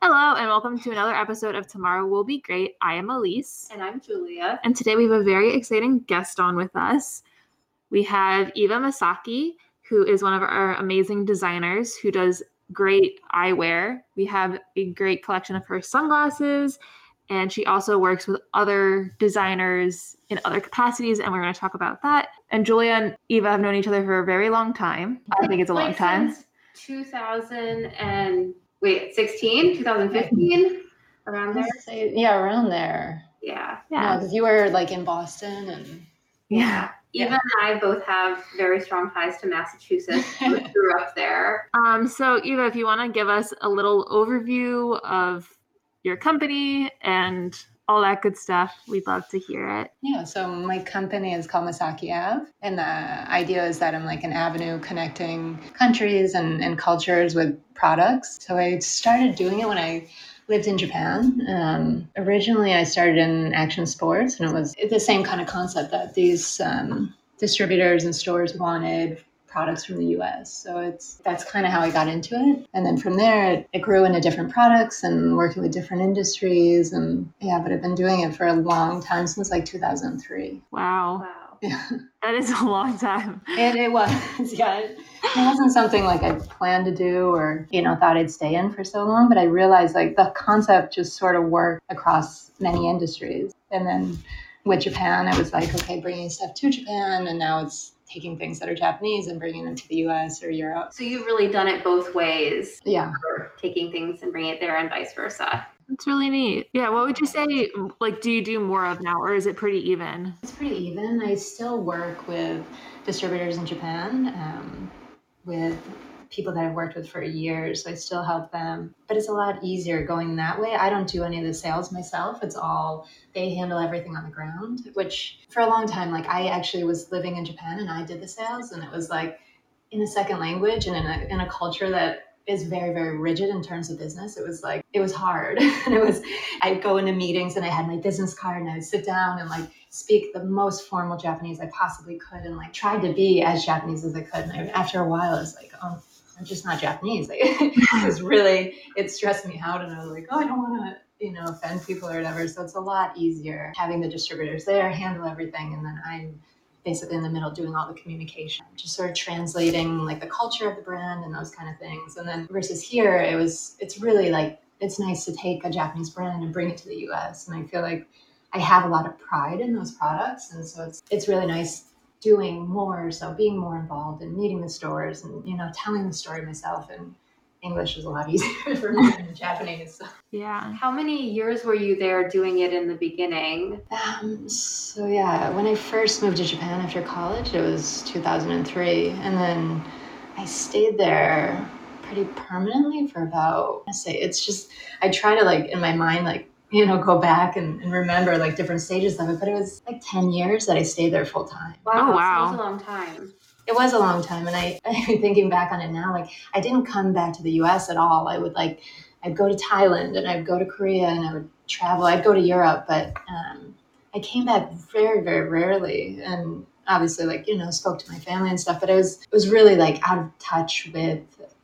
Hello, and welcome to another episode of Tomorrow Will Be Great. I am Elise. And I'm Julia. And today we have a very exciting guest on with us. We have Eva Masaki, who is one of our amazing designers who does great eyewear. We have a great collection of her sunglasses, and she also works with other designers in other capacities, and we're going to talk about that. And Julia and Eva have known each other for a very long time. I think it's a long time. since 2000 and wait, 16, 2015, around there. Say- yeah, around there. Yeah. Yeah, because you were like in Boston and Yeah. Eva and I both have very strong ties to Massachusetts. We grew up there. Um, so Eva, if you want to give us a little overview of your company and all that good stuff, we'd love to hear it. yeah. So my company is called Masaki Ave, and the idea is that I'm like an avenue connecting countries and, and cultures with products. So I started doing it when I lived in Japan. Um, originally, I started in action sports, and it was the same kind of concept that these um, distributors and stores wanted products from the US. So it's that's kind of how I got into it. And then from there it, it grew into different products and working with different industries and yeah, but I've been doing it for a long time since like 2003. Wow. Wow. Yeah. That is a long time. And it was yeah, it, it wasn't something like I planned to do or you know thought I'd stay in for so long, but I realized like the concept just sort of worked across many industries. And then with Japan, it was like okay, bringing stuff to Japan and now it's taking things that are Japanese and bringing them to the US or Europe. So you've really done it both ways, Yeah. taking things and bringing it there and vice versa. That's really neat. Yeah, what would you say like do you do more of now or is it pretty even? It's pretty even. I still work with distributors in Japan, um, with people that I've worked with for years. So I still help them, but it's a lot easier going that way. I don't do any of the sales myself. It's all they handle everything on the ground. Which for a long time, like I actually was living in Japan and I did the sales, and it was like in a second language and in a in a culture that is very very rigid in terms of business. It was like it was hard, and it was I'd go into meetings and I had my business card and I'd sit down and like speak the most formal Japanese I possibly could and like tried to be as Japanese as I could. And I, after a while, I was like, oh, I'm just not Japanese. Like, it was really, it stressed me out. And I was like, oh, I don't want to, you know, offend people or whatever. So it's a lot easier having the distributors there handle everything. And then I'm basically in the middle doing all the communication, just sort of translating like the culture of the brand and those kind of things. And then versus here, it was, it's really like, it's nice to take a Japanese brand and bring it to the US. And I feel like I have a lot of pride in those products, and so it's it's really nice doing more. So being more involved and meeting the stores, and you know, telling the story myself in English is a lot easier for me than Japanese. So. Yeah. How many years were you there doing it in the beginning? Um, so yeah, when I first moved to Japan after college, it was 2003, and then I stayed there pretty permanently for about. I say it's just I try to like in my mind like you know go back and, and remember like different stages of it, but it was like 10 years that I stayed there full time. Wow, Oh, so wow. it was a long time. It was a long time, and I thinking back on it now, like I didn't come back to the U.S. at all. I would like I'd go to Thailand and I'd go to Korea and I would travel. I'd go to Europe, but um, I came back very very rarely, and obviously like you know spoke to my family and stuff. But I was it was really like out of touch with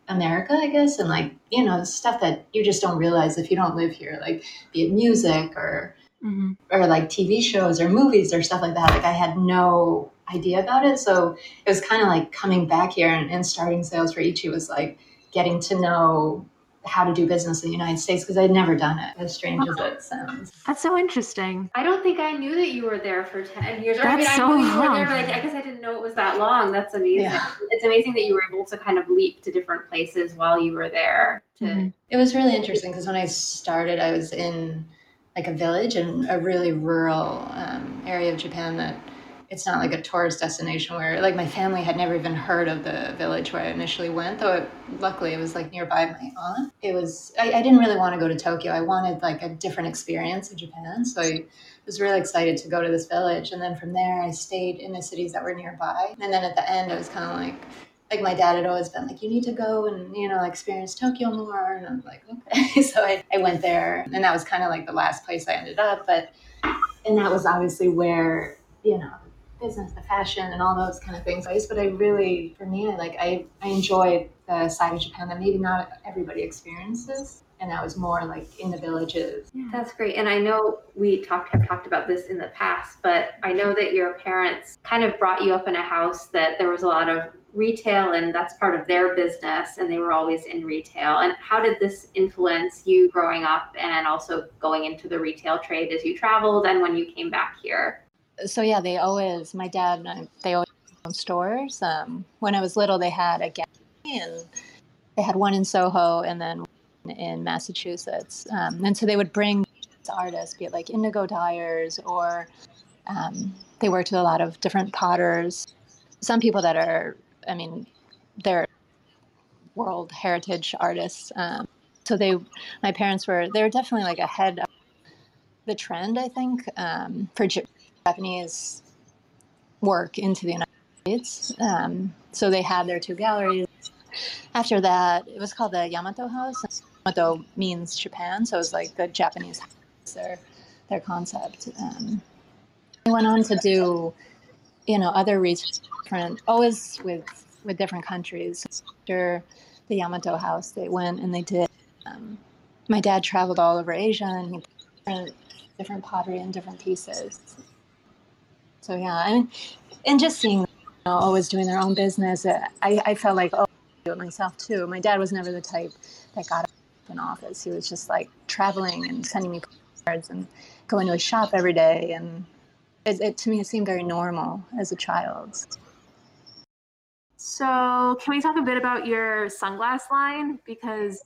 America, I guess, and like you know stuff that you just don't realize if you don't live here, like be it music or mm-hmm. or like TV shows or movies or stuff like that. Like I had no idea about it. So it was kind of like coming back here and, and starting sales for Ichi was like getting to know how to do business in the United States because I'd never done it, as strange as it sounds. That's so interesting. I don't think I knew that you were there for 10 years. Or, I mean, That's I so knew you were long. there, but I, I guess I didn't know it was that long. That's amazing. Yeah. It's amazing that you were able to kind of leap to different places while you were there. To, Mhm. It was really interesting because when I started, I was in like a village in a really rural um, area of Japan that it's not like a tourist destination where like my family had never even heard of the village where I initially went, though it, luckily it was like nearby my aunt. It was, I, I didn't really want to go to Tokyo. I wanted like a different experience of Japan. So I was really excited to go to this village. And then from there, I stayed in the cities that were nearby. And then at the end, I was kind of like, like my dad had always been like, you need to go and, you know, experience Tokyo more. And I'm like, okay. so I, I went there and that was kind of like the last place I ended up. But, and that was obviously where, you know, business, the fashion and all those kind of things. But I really, for me, like, I, I enjoyed the side of Japan that maybe not everybody experiences. and that was more like in the villages. That's great. And I know we talked have talked about this in the past, but I know that your parents kind of brought you up in a house that there was a lot of retail and that's part of their business and they were always in retail. And how did this influence you growing up and also going into the retail trade as you traveled and when you came back here? So yeah, they always my dad and I, they always owned stores. Um, when I was little, they had a gallery and they had one in Soho and then in Massachusetts. Um, and so they would bring artists, be it like indigo dyers or um, they worked with a lot of different potters. Some people that are, I mean, they're world heritage artists. Um, so they, my parents were, they were definitely like ahead of the trend, I think, um, for Japanese work into the United States. Um, so they had their two galleries. After that, it was called the Yamato House. Yamato means Japan, so it was like the Japanese house, their their concept. Um, went on to do, you know, other research, different, always with with different countries. After the Yamato House, they went and they did. Um, my dad traveled all over Asia, and he different, different pottery and different pieces. So yeah, I mean, and just seeing, you know, always doing their own business, uh, I, I felt like, oh, I do it myself too. My dad was never the type that got an office. He was just like traveling and sending me cards and going to a shop every day. And it, it to me, it seemed very normal as a child. So, can we talk a bit about your sunglass line? Because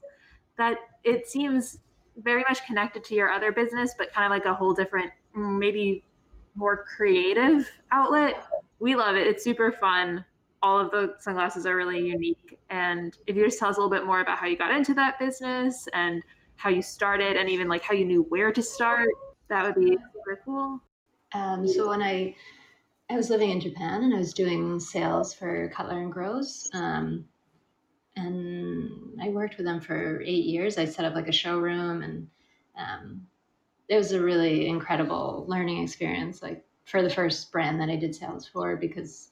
that it seems very much connected to your other business, but kind of like a whole different, maybe more creative outlet. We love it. It's super fun. All of the sunglasses are really unique. And if you just tell us a little bit more about how you got into that business and how you started and even like how you knew where to start, that would be super cool. Um, so when I I was living in Japan and I was doing sales for Cutler and Gross, um, and I worked with them for eight years. I set up like a showroom, and um, it was a really incredible learning experience. Like for the first brand that I did sales for, because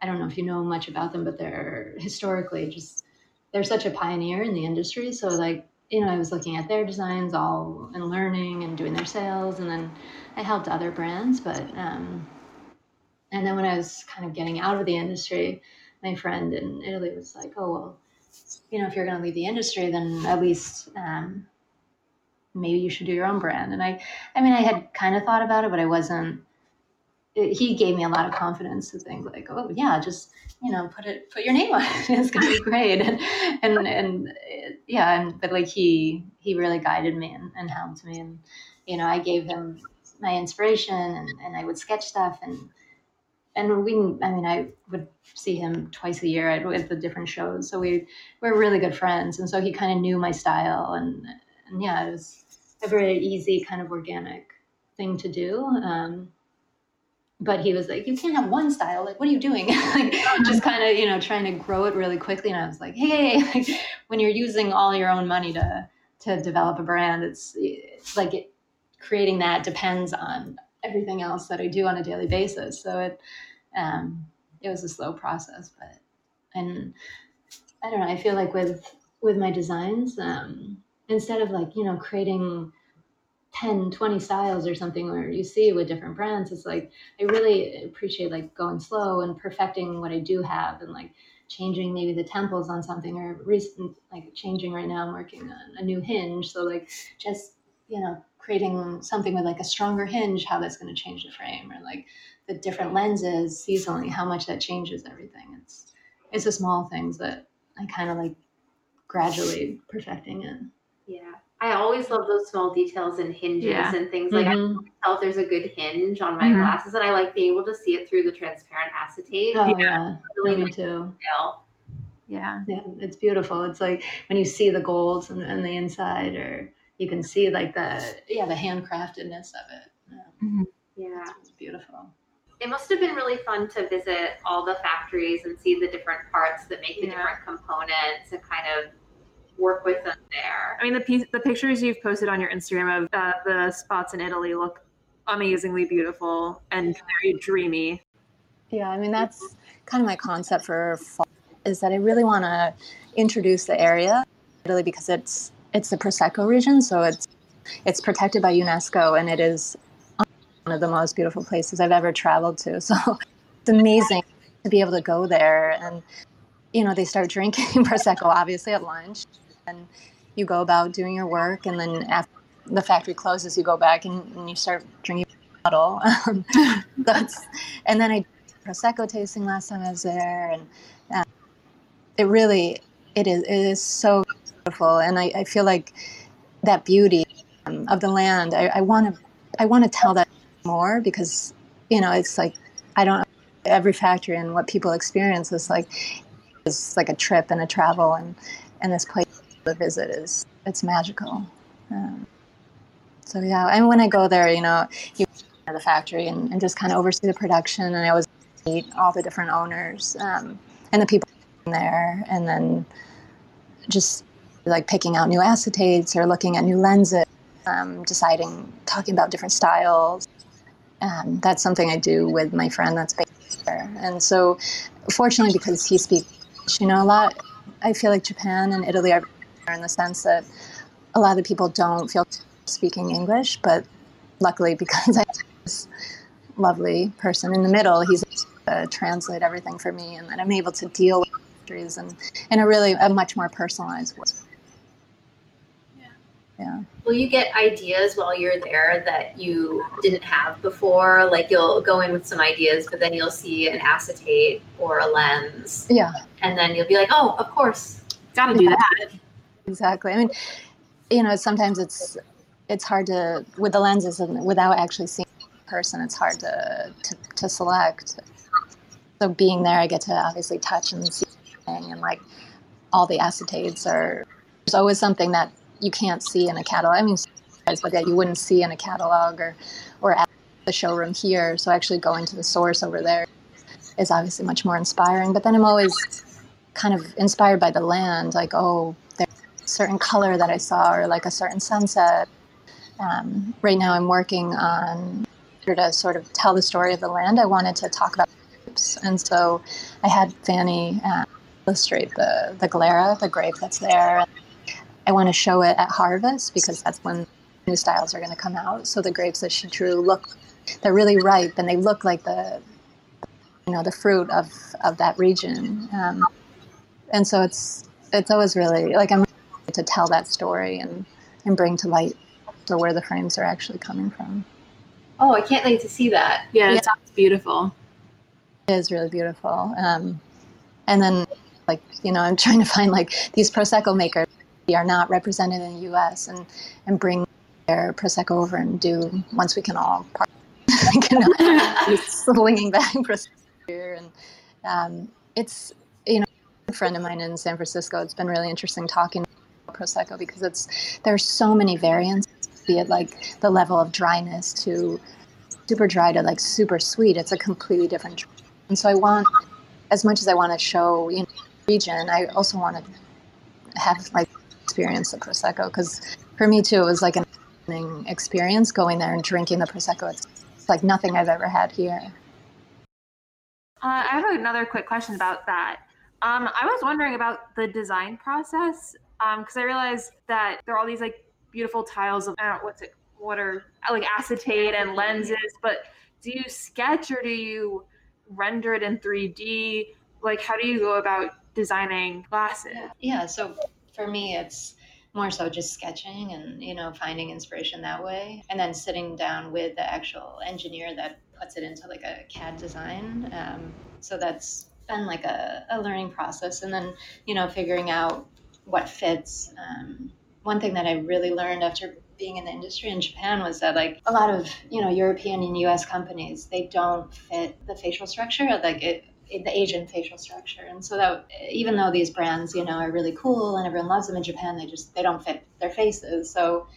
I don't know if you know much about them, but they're historically just they're such a pioneer in the industry. So like you know, I was looking at their designs all and learning and doing their sales, and then I helped other brands. But um, and then when I was kind of getting out of the industry, my friend in Italy was like, "Oh well, you know, if you're going to leave the industry, then at least um, maybe you should do your own brand." And I, I mean, I had kind of thought about it, but I wasn't. It, he gave me a lot of confidence to think like, "Oh yeah, just you know, put it, put your name on it. it's to be great." And and and yeah, and but like he he really guided me and, and helped me, and you know, I gave him my inspiration, and, and I would sketch stuff and and we i mean i would see him twice a year at the different shows so we we're really good friends and so he kind of knew my style and and yeah it was a very easy kind of organic thing to do um, but he was like you can't have one style like what are you doing like just kind of you know trying to grow it really quickly and i was like hey like, when you're using all your own money to to develop a brand it's, it's like it, creating that depends on everything else that I do on a daily basis. So it um, it was a slow process, but and I don't know. I feel like with with my designs, um, instead of like you know creating 10 20 styles or something where you see with different brands it's like i really appreciate like going slow and perfecting what i do have and like changing maybe the temples on something or recent like changing right now i'm working on a new hinge so like just you know creating something with like a stronger hinge, how that's going to change the frame, or like the different lenses seasonally, how much that changes everything. It's it's the small things that I kind of like gradually perfecting it. Yeah. I always love those small details and hinges yeah. and things like mm-hmm. I can tell if there's a good hinge on my mm-hmm. glasses and I like being able to see it through the transparent acetate. Oh yeah, yeah. really me too. Yeah. yeah, it's beautiful. It's like when you see the golds and, and the inside, or you can see like the yeah the handcraftedness of it. Yeah, mm-hmm. yeah. It's, it's beautiful. It must have been really fun to visit all the factories and see the different parts that make the yeah. different components and kind of work with them there. I mean, the piece, the pictures you've posted on your Instagram of uh, the spots in Italy look amazingly beautiful and very dreamy. Yeah, I mean that's kind of my concept for fall is that I really want to introduce the area Italy because it's it's the Prosecco region, so it's it's protected by UNESCO, and it is one of the most beautiful places I've ever traveled to. So it's amazing to be able to go there, and you know they start drinking prosecco obviously at lunch, and you go about doing your work, and then after the factory closes, you go back and, and you start drinking bottle. Um, that's and then I did prosecco tasting last time I was there, and uh, it really it is it is so beautiful, and I, I feel like that beauty um, of the land. I want to I want to tell that more because you know it's like I don't every factory and what people experience is like is like a trip and a travel and and this place to visit is it's magical. Um, so yeah, and when I go there, you know, you the factory and, and just kind of oversee the production, and I always meet all the different owners um, and the people there, and then just like picking out new acetates or looking at new lenses, um, deciding, talking about different styles. Um, that's something I do with my friend that's based there. And so, fortunately, because he speaks, you know, a lot, I feel like Japan and Italy are in the sense that a lot of the people don't feel speaking English, but luckily, because I have this lovely person in the middle, he's able to translate everything for me, and then I'm able to deal with histories and in a really a much more personalized way. Yeah. Yeah. Will you get ideas while you're there that you didn't have before? Like you'll go in with some ideas, but then you'll see an acetate or a lens. Yeah. And then you'll be like, oh, of course, got to do Yeah. that. Exactly. I mean, you know, sometimes it's it's hard to with the lenses and without actually seeing the person. It's hard to to, to select. So being there, I get to obviously touch and see, and like all the acetates are. There's always something that you can't see in a catalog. I mean, but that you wouldn't see in a catalog or or at the showroom here. So actually going to the source over there is obviously much more inspiring. But then I'm always kind of inspired by the land, like oh, certain color that I saw, or like a certain sunset. Um, right now, I'm working on to sort of tell the story of the land. I wanted to talk about and so I had Fanny uh, illustrate the the glera, the grape that's there. I want to show it at harvest because that's when new styles are going to come out. So the grapes that she drew look they're really ripe and they look like the you know the fruit of of that region. Um, and so it's it's always really like I'm to tell that story and and bring to light so where the frames are actually coming from. Oh, I can't wait to see that. Yeah, Yeah. it sounds beautiful. It is really beautiful. Um, and then, like, you know, I'm trying to find like these Prosecco makers are not represented in the US and, and bring their Prosecco over and do once we can all part. we can slinging back Prosecco here. And um, it's, you know, a friend of mine in San Francisco, it's been really interesting talking Prosecco because it's, there's so many variants, be it like the level of dryness to super dry to like super sweet. It's a completely different and so I want, as much as I want to show you know, region, I also want to have my experience of prosecco because for me too, it was like an experience going there and drinking the prosecco. It's, it's like nothing I've ever had here. Uh, I have another quick question about that. Um, I was wondering about the design process because I realized that there are all these like beautiful tiles of what's it, what are like acetate and lenses. But do you sketch or do you render it in 3D? Like, how do you go about designing glasses? Yeah, so for me, it's more so just sketching and you know finding inspiration that way, and then sitting down with the actual engineer that puts it into like a CAD design. Um, so that's been like a, a learning process, and then you know figuring out what fits. Um, one thing that I really learned after being in the industry in Japan was that like a lot of you know European and U.S. companies they don't fit the facial structure like it the Asian facial structure. And so that even though these brands, you know, are really cool and everyone loves them in Japan, they just they don't fit their faces. So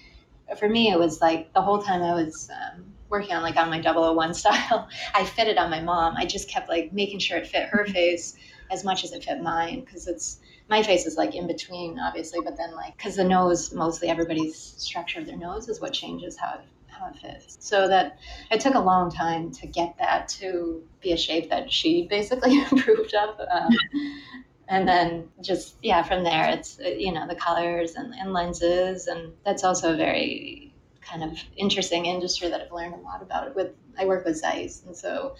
for me, it was like the whole time I was um, working on like on my 001 style, I fit it on my mom. I just kept like making sure it fit her face as much as it fit mine because it's my face is like in between, obviously, but then like because the nose, mostly everybody's structure of their nose is what changes how it how it fits. So that it took a long time to get that to be a shape that she basically approved of. Um, and then just yeah from there it's uh, you know the colors and, and lenses and that's also a very kind of interesting industry that i've learned a lot about it with i work with zeiss and so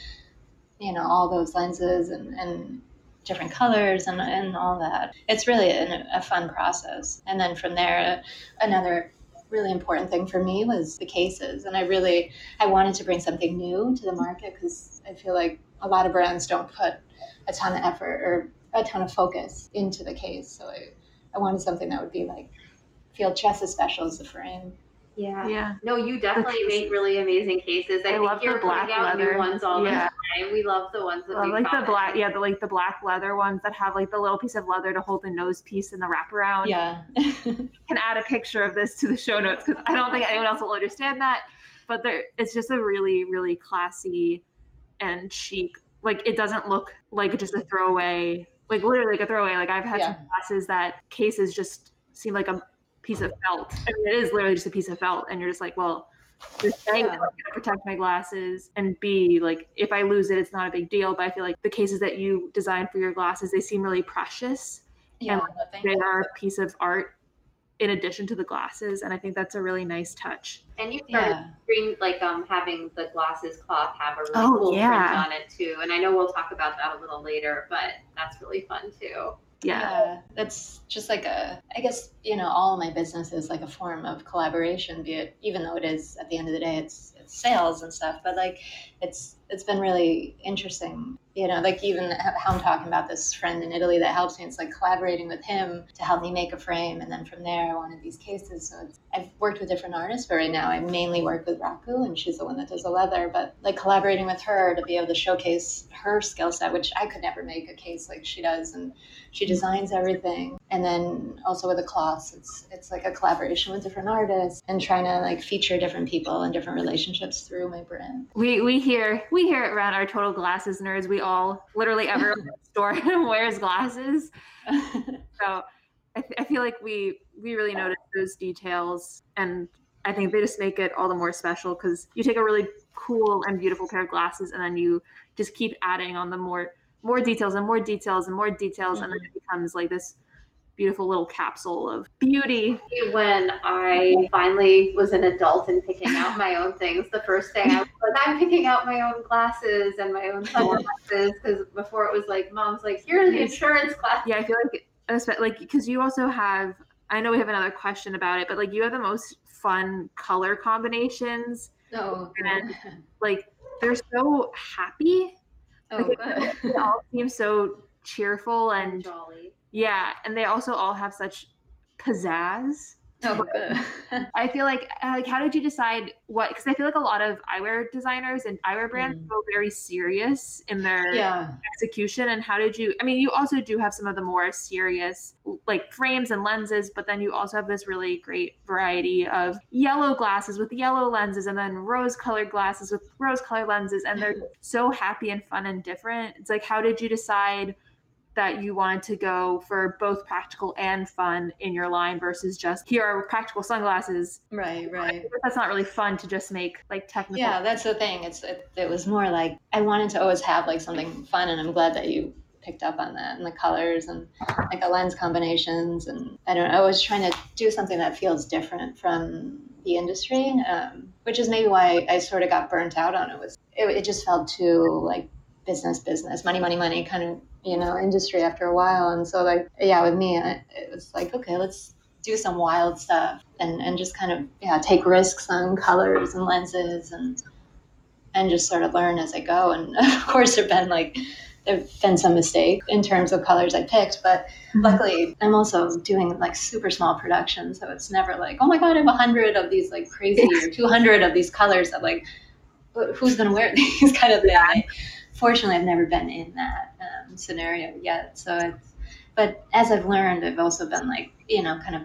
you know all those lenses and, and different colors and, and all that it's really a fun process and then from there another really important thing for me was the cases and i really i wanted to bring something new to the market because i feel like a lot of brands don't put a ton of effort or a ton of focus into the case. So I, I wanted something that would be like feel just as special as the frame. Yeah. Yeah. No, you definitely make really amazing cases. I, I think love the black leather. ones all Yeah. the time. We love the ones that we like the black, yeah, the like the black leather ones that have like the little piece of leather to hold the nose piece and the wraparound. Yeah. can add a picture of this to the show notes because I don't think anyone else will understand that. But there, it's just a really, really classy and chic. Like it doesn't look like just a throwaway, like literally like a throwaway. Like I've had some Yeah. glasses that cases just seem like a piece of felt. I mean, it is literally just a piece of felt, and you're just like, well. This thing Yeah. is gonna protect my glasses and B, like if I lose it, it's not a big deal. But I feel like the cases that you design for your glasses, they seem really precious yeah. thank they are a piece of art in addition to the glasses and i think that's a really nice touch And you started Yeah. bring like um having the glasses cloth have a really Oh, cool yeah. print on it too. And I know we'll talk about that a little later, but that's really fun too. Yeah, That's just like a, I guess, you know, all my business is like a form of collaboration, be it, even though it is at the end of the day, it's, it's sales and stuff, but like it's, it's been really interesting, you know, like even how I'm talking about this friend in Italy that helps me, it's like collaborating with him to help me make a frame. And then from there, I wanted these cases. So I've worked with different artists, but right now I mainly work with Raku and she's the one that does the leather, but like collaborating with her to be able to showcase her skill set, which I could never make a case like she does. And she designs everything and then also with the cloths it's it's like a collaboration with different artists and trying to like feature different people and different relationships through my brand we we hear we hear it around our total glasses nerds. We all literally everyone in the store wears glasses. So I, th- I feel like we we really notice those details and i think they just make it all the more special because you take a really cool and beautiful pair of glasses and then you just keep adding on the more more details and more details and more details and then mm-hmm. it becomes like this beautiful little capsule of beauty. When I finally was an adult and picking out my own things, the first thing I was like, I'm picking out my own glasses and my own sunglasses because before it was like, mom's like, here are the insurance glasses. yeah i feel like like because you also have i know we have another question about it but like you have the most fun color combinations. Oh And- like they're so happy. Oh good. they all seem so cheerful and jolly. Yeah and they also all have such pizzazz. Oh i feel like uh, like how did you decide what because i feel like a lot of eyewear designers and eyewear brands Mm. go very serious in their yeah. execution and how did you i mean you also do have some of the more serious like frames and lenses but then you also have this really great variety of yellow glasses with yellow lenses and then rose colored glasses with rose colored lenses and they're so happy and fun and different. It's like how did you decide that you wanted to go for both practical and fun in your line versus just here are practical sunglasses. Right right. that's not really fun to just make like technical yeah that's the thing. It's it, it was more like i wanted to always have like something fun and i'm glad that you picked up on that and the colors and like the lens combinations and i don't know i was trying to do something that feels different from the industry um, which is maybe why i sort of got burnt out on it was it, it just felt too like business business money money money kind of you know industry after a while and so like yeah with me I, it was like okay let's do some wild stuff and and just kind of yeah take risks on colors and lenses and and just sort of learn as I go. And of course, there've been like there've been some mistakes in terms of colors I picked, but mm-hmm. luckily I'm also doing like super small productions, so it's never like oh my god, I have a hundred of these like crazy or two hundred of these colors that like who's gonna wear these kind of thing. Fortunately, I've never been in that um, scenario yet, so it's. But as I've learned, I've also been like you know kind of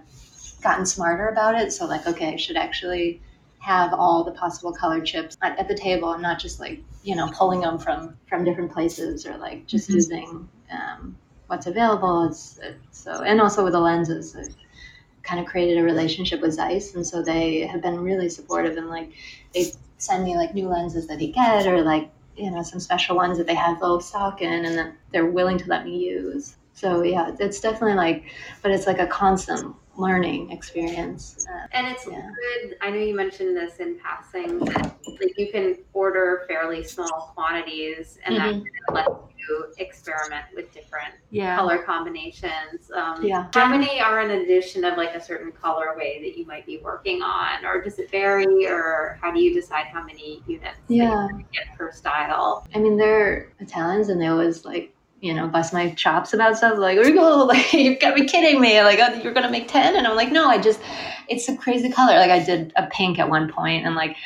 gotten smarter about it. So like okay, I should actually have all the possible color chips at, at the table and not just like you know pulling them from from different places or like just Mhm. using um, what's available it's, it's so and also with the lenses I've kind of created a relationship with zeiss and so they have been really supportive and like they send me like new lenses that they get or like you know some special ones that they have low stock in and that they're willing to let me use. So yeah, it's definitely like, but it's like a constant learning experience. And it's Yeah. good. I know you mentioned this in passing that like you can order fairly small quantities, and that lets you experiment with different Yeah. color combinations. Um, Yeah. How many are an addition of like a certain colorway that you might be working on, or does it vary, or how do you decide how many units Yeah. you get per style? I mean, they're Italians and they always like, you know, bust my chops about stuff. Like, Rigo, like, you've got to be kidding me. Like, oh, you're going to make 10? And I'm like, no, I just, it's a crazy color. Like, I did a pink at one point and like,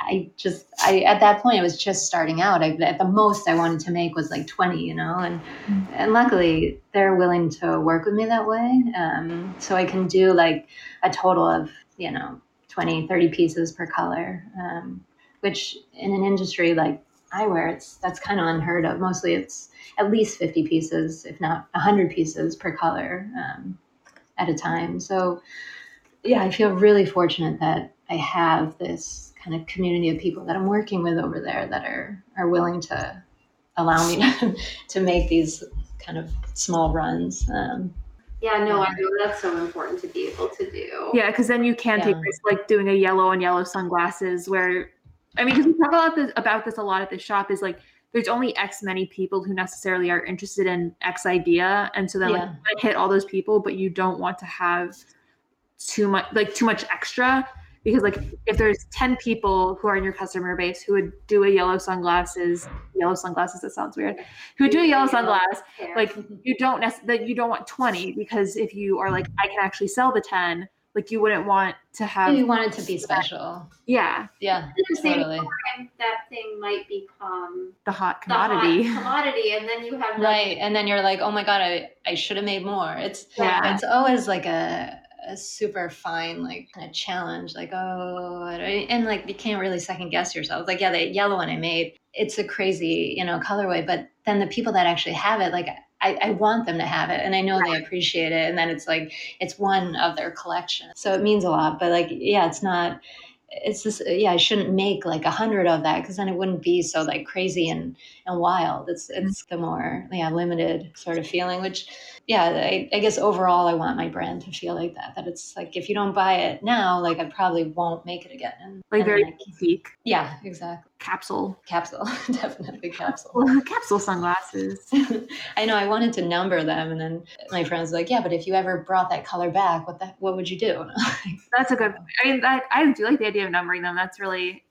I just, I, at that point, I was just starting out. I, at the most I wanted to make was like 20, you know, and, and luckily they're willing to work with me that way. Um, so I can do like a total of, you know, 20, 30 pieces per color, um, which in an industry like eyewear, it's that's kind of unheard of. Mostly, it's at least fifty pieces, if not hundred pieces per color um, at a time. So, yeah, I feel really fortunate that I have this kind of community of people that I'm working with over there that are are willing to allow me to, to make these kind of small runs. Um, Yeah, no, I know that's so important to be able to do. Yeah, because then you can take Yeah. like doing a yellow and yellow sunglasses where I mean, because we talk about this about this a lot at the shop is like there's only X many people who necessarily are interested in X idea. And so then like you hit all those people, but you don't want to have too much like too much extra. Because like if there's 10 people who are in your customer base who would do a yellow sunglasses yellow sunglasses that sounds weird who would do a yellow sunglass like you don't nec- that you don't want 20 because if you are like i can actually sell the 10 like you wouldn't want to have you want it to be special. yeah Yeah, At the same totally. time, that thing might become the hot the hot commodity commodity, and then you have Right. And then you're like, oh my God, I, I should have made more. It's Yeah. it's always like a, a super fine like kind of challenge like oh and like you can't really second guess yourself like yeah the yellow one i made it's a crazy you know colorway but then the people that actually have it like I, I want them to have it and i know they appreciate it and then it's like it's one of their collection. So it means a lot but like yeah it's not it's just yeah i shouldn't make like a hundred of that because then it wouldn't be so like crazy and and wild. It's it's mm-hmm. the more yeah limited sort of feeling which yeah I, I guess overall i want my brand to feel like that that it's like if you don't buy it now like i probably won't make it again. And, like and, very boutique. Yeah exactly. Capsule. Capsule. Definitely capsule. Capsule sunglasses. I know i wanted to number them and then my friends were like yeah but if you ever brought that color back what the what would you do? Like, that's a good i mean that i do like the idea of numbering them. That's really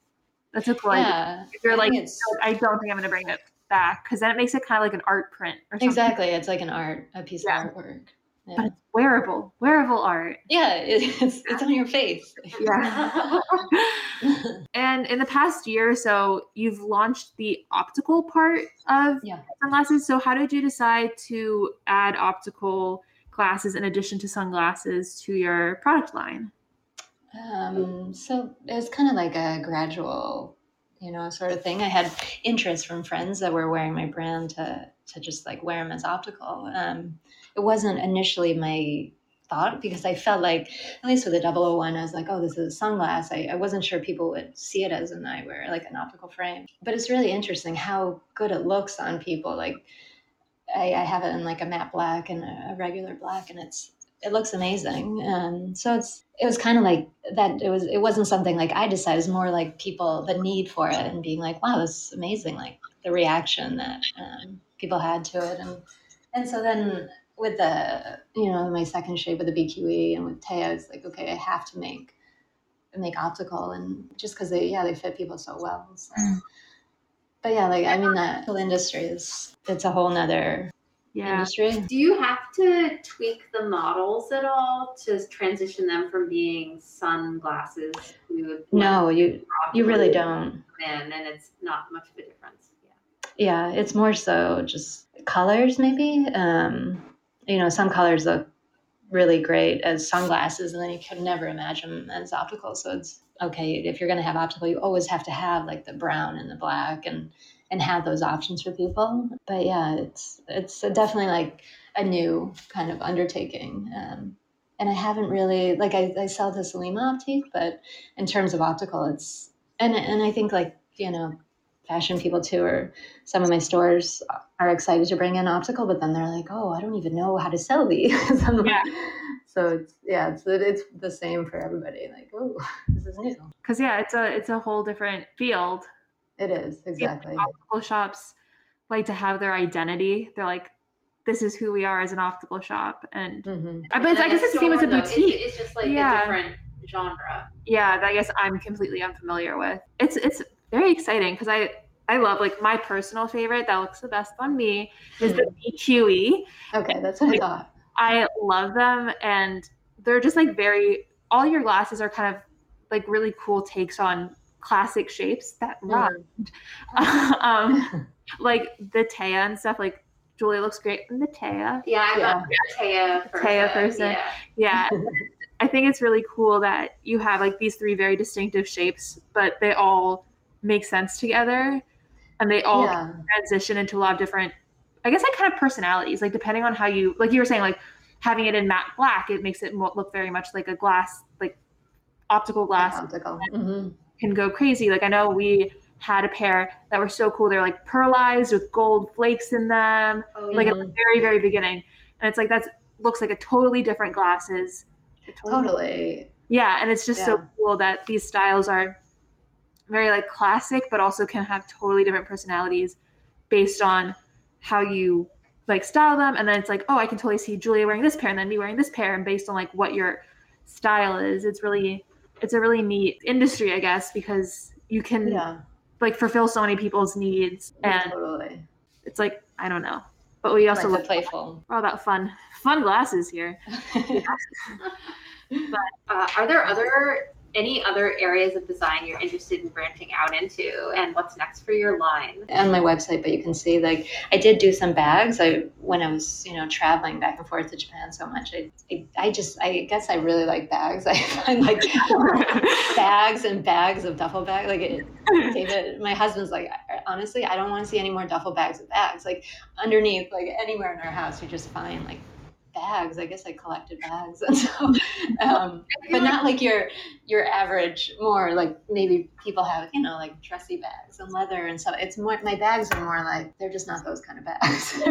that's a cool idea. Yeah if you're I like i don't think i'm going to bring it back because then it makes it kind of like an art print or something exactly it's like an art a piece Yeah. of artwork but it's wearable wearable art yeah it's it's on your face yeah And in the past year or so, you've launched the optical part of Yeah. sunglasses. So, how did you decide to add optical glasses in addition to sunglasses to your product line? Um, so it was kind of like a gradual, you know, sort of thing. I had interest from friends that were wearing my brand to to just like wear them as optical. Um, it wasn't initially my thought because I felt like, at least with the 001, I was like, oh, this is a sunglass. I, I wasn't sure people would see it as an eyewear, like an optical frame. But it's really interesting how good it looks on people. Like I, I have it in like a matte black and a, a regular black, and it's it looks amazing. Um, so it's it was kind of like that. It was it wasn't something like I decided. It's more like people the need for it and being like, wow, this is amazing. Like the reaction that um, people had to it, and and so then with the you know my second shape with the BQE and with Taya, it's like okay, I have to make make optical and just because they yeah they fit people so well. So. Mm. But yeah, like I mean, that whole industry is it's a whole nother Yeah. industry. Do you have to tweak the models at all to transition them from being sunglasses to No, you you really don't. And and it's not much of a difference. Yeah. Yeah, it's more so just colors, maybe. Um, you know, some colors look really great as sunglasses, and then you can never imagine them as optical. So it's okay if you're going to have optical, you always have to have like the brown and the black, and and have those options for people. But yeah, it's it's definitely like a new kind of undertaking. Um, and I haven't really like I, I sell to Selima Optique, but in terms of optical, it's and and I think like you know fashion people too, or some of my stores are excited to bring in optical, but then they're like, oh, I don't even know how to sell these. yeah. So it's yeah, it's it's the same for everybody. Like, oh, this is new. Because yeah, it's a it's a whole different field. It is exactly. Optical shops like to have their identity. They're like, this is who we are as an optical shop, and mm-hmm. I, but I guess it's the same as a boutique. It's, it's just like yeah. a different genre. Yeah, I guess I'm completely unfamiliar with. It's it's very exciting because I I love like my personal favorite that looks the best on me is the BQE. Okay, that's what like, I thought. I love them and they're just like very all your glasses are kind of like really cool takes on classic shapes that rhymed. Mm. um, like the Taya and stuff. Like Julie looks great in the Taya. Yeah, I'm yeah. a Taya person. Taya person. Yeah. yeah. I think it's really cool that you have like these three very distinctive shapes, but they all make sense together and they all yeah. transition into a lot of different i guess like kind of personalities like depending on how you like you were saying like having it in matte black it makes it look very much like a glass like optical glass optical. Mm-hmm. Can go crazy like i know we had a pair that were so cool they're like pearlized with gold flakes in them oh, like at the very very beginning and it's like that's looks like a totally different glasses totally, totally. yeah and it's just yeah. so cool that these styles are very like classic, but also can have totally different personalities based on how you like style them. And then it's like, oh, I can totally see Julia wearing this pair and then me wearing this pair. And based on like what your style is, it's really, it's a really neat industry, I guess, because you can yeah. like fulfill so many people's needs. And totally. it's like, I don't know. But we also look playful. We're all about fun, fun glasses here. but uh, are there other any other areas of design you're interested in branching out into and what's next for your line? On my website but you can see like i did do some bags. I when i was you know traveling back and forth to japan so much i i, I just i guess i really like bags. I find like bags and bags of duffel bags like it, david my husband's like honestly i don't want to see any more duffel bags of bags. Like underneath like anywhere in our house you just find like bags. I guess I collected bags, and so, um, but not like your your average. More like maybe people have you know like dressy bags and leather and stuff. It's more my bags are more like they're just not those kind of bags.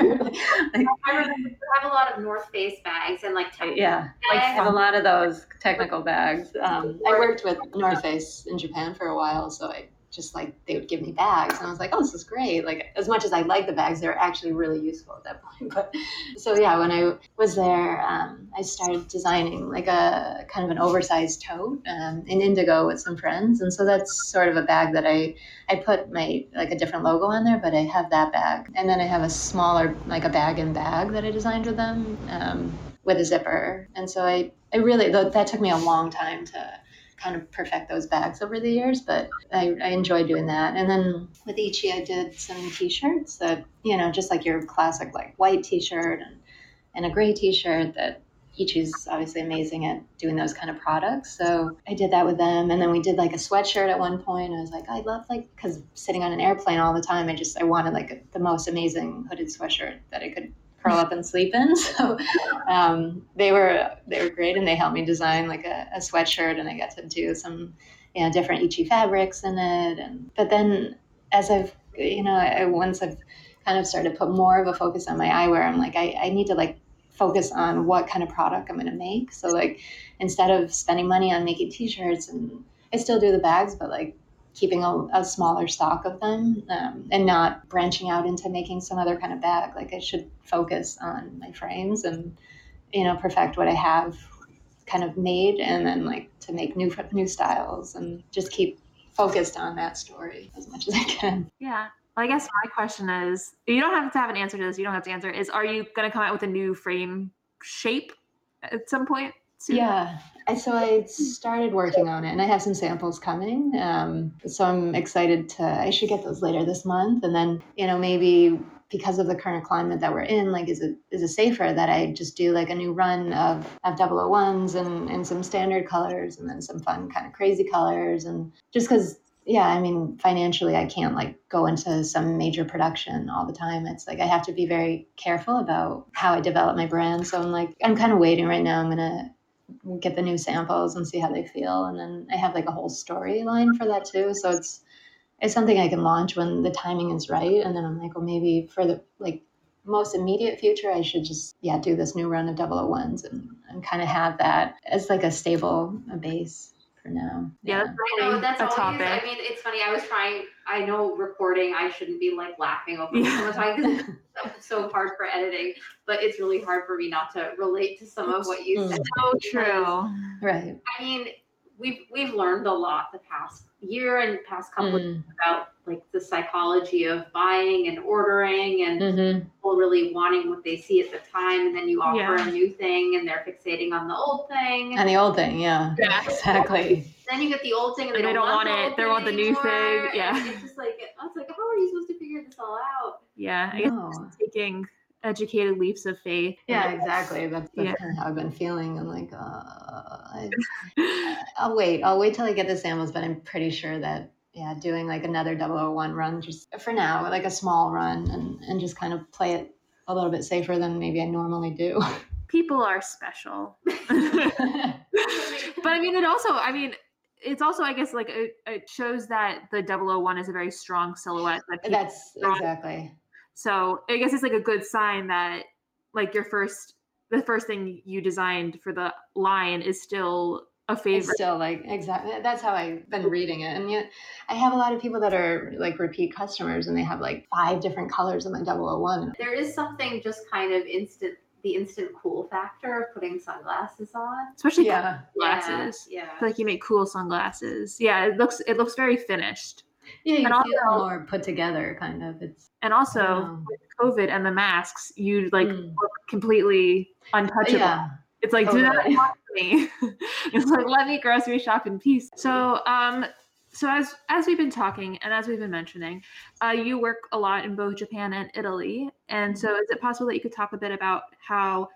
like, I have a lot of North Face bags and like yeah, like I have a lot of those technical bags. Um, I worked with North Face in Japan for a while, so I just like they would give me bags and i was like oh this is great. Like as much as i like the bags they're actually really useful at that point but so yeah when i was there um, i started designing like a kind of an oversized tote um, in indigo with some friends and so that's sort of a bag that i i put my like a different logo on there but i have that bag. And then i have a smaller like a bag and bag that i designed with them um, with a zipper. And so i i really that took me a long time to kind of perfect those bags over the years, but I, I enjoy doing that. And then with Ichi, I did some t-shirts that, you know, just like your classic like white t-shirt and, and a gray t-shirt that Ichi's obviously amazing at doing those kind of products. So I did that with them. And then we did like a sweatshirt at one point. I was like, I love like, cause sitting on an airplane all the time, I just, I wanted like a, the most amazing hooded sweatshirt that I could curl up and sleep in. So um, they were they were great, and they helped me design like a, a sweatshirt, and I got to do some you know different Ichi fabrics in it. And but then as I've you know I, once I've kind of started to put more of a focus on my eyewear, I'm like I, I need to like focus on what kind of product I'm going to make. So like instead of spending money on making T-shirts and I still do the bags, but like keeping a, a smaller stock of them um, and not branching out into making some other kind of bag. Like I should focus on my frames and you know perfect what I have kind of made, and then like to make new new styles and just keep focused on that story as much as I can. Yeah. Well, I guess my question is you don't have to have an answer to this. You don't have to answer. Is are you going to come out with a new frame shape at some point? Soon? Yeah, so I started working on it, and I have some samples coming. Um, so I'm excited to. I should get those later this month, and then you know maybe because of the current climate that we're in, like is it is it safer that I just do like a new run of of 001s and and some standard colors, and then some fun kind of crazy colors, and just because yeah, I mean, financially, I can't like go into some major production all the time. It's like I have to be very careful about how I develop my brand. So I'm like, I'm kind of waiting right now. I'm gonna get the new samples and see how they feel. And then I have like a whole storyline for that too. So it's it's something I can launch when the timing is right. And then I'm like, well, maybe for the like most immediate future, I should just yeah do this new run of 001s and, and kind of have that as like a stable a base for now. Yeah, I know that's a always. topic. I mean, it's funny. I was trying. I know recording. I shouldn't be like laughing over it so much because it's so hard for editing. But it's really hard for me not to relate to some of what you said. so true. right. I mean, we've we've learned a lot the past year and past couple of Mm. about like the psychology of buying and ordering and Mhm. people really wanting what they see at the time and then you offer Yeah. a new thing and they're fixating on the old thing And the old thing, yeah, Yeah. exactly. then you get the old thing and, And they, don't, want, the it. They want the new anymore, thing, and yeah. it's just like it's like how are you supposed to figure this all out Yeah, I guess No. taking educated leaps of faith. Yeah, exactly. That's, that's Yeah. kind of how I've been feeling. I'm like, uh, I, I'll wait. I'll wait till I get the samples, but I'm pretty sure that yeah, doing like another 001 run just for now, like a small run, and and just kind of play it a little bit safer than maybe I normally do. People are special. but I mean, it also, I mean, it's also, I guess, like it, it shows that the 001 is a very strong silhouette. That That's exactly. So I guess it's like a good sign that like your first, the first thing you designed for the line is still a It's favorite. still like exactly that's how I've been reading it. And yet I have a lot of people that are like repeat customers and they have like five different colors of my 001. there is something just kind of instant the instant cool factor of putting sunglasses on Especially Yeah. glasses. yeah, I feel like you make cool sunglasses. Yeah, it looks it looks very finished. Yeah, you And feel also- more put together kind of. It's And also with COVID and the masks, you like Mm. look completely untouchable. yeah. It's like, do not Totally. talk to me. it's like, let me grocery shop in peace. So, um, so as as we've been talking and as we've been mentioning, uh, you work a lot in both Japan and Italy. And so, is it possible that you could talk a bit about how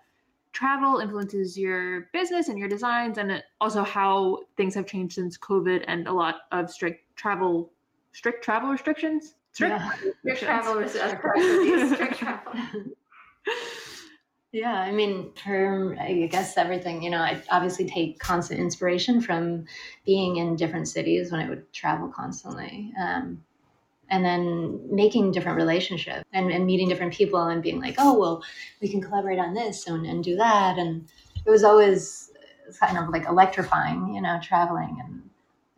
travel influences your business and your designs, and also how things have changed since COVID and a lot of strict travel, strict travel restrictions? Strict Yeah. strict travel is uh, strict travel Yeah, I mean, for I guess everything, you know, I obviously take constant inspiration from being in different cities when I would travel constantly. Um, and then making different relationships and, and meeting different people and being like, oh, well, we can collaborate on this and, and do that. And it was always kind of like electrifying, you know, traveling and,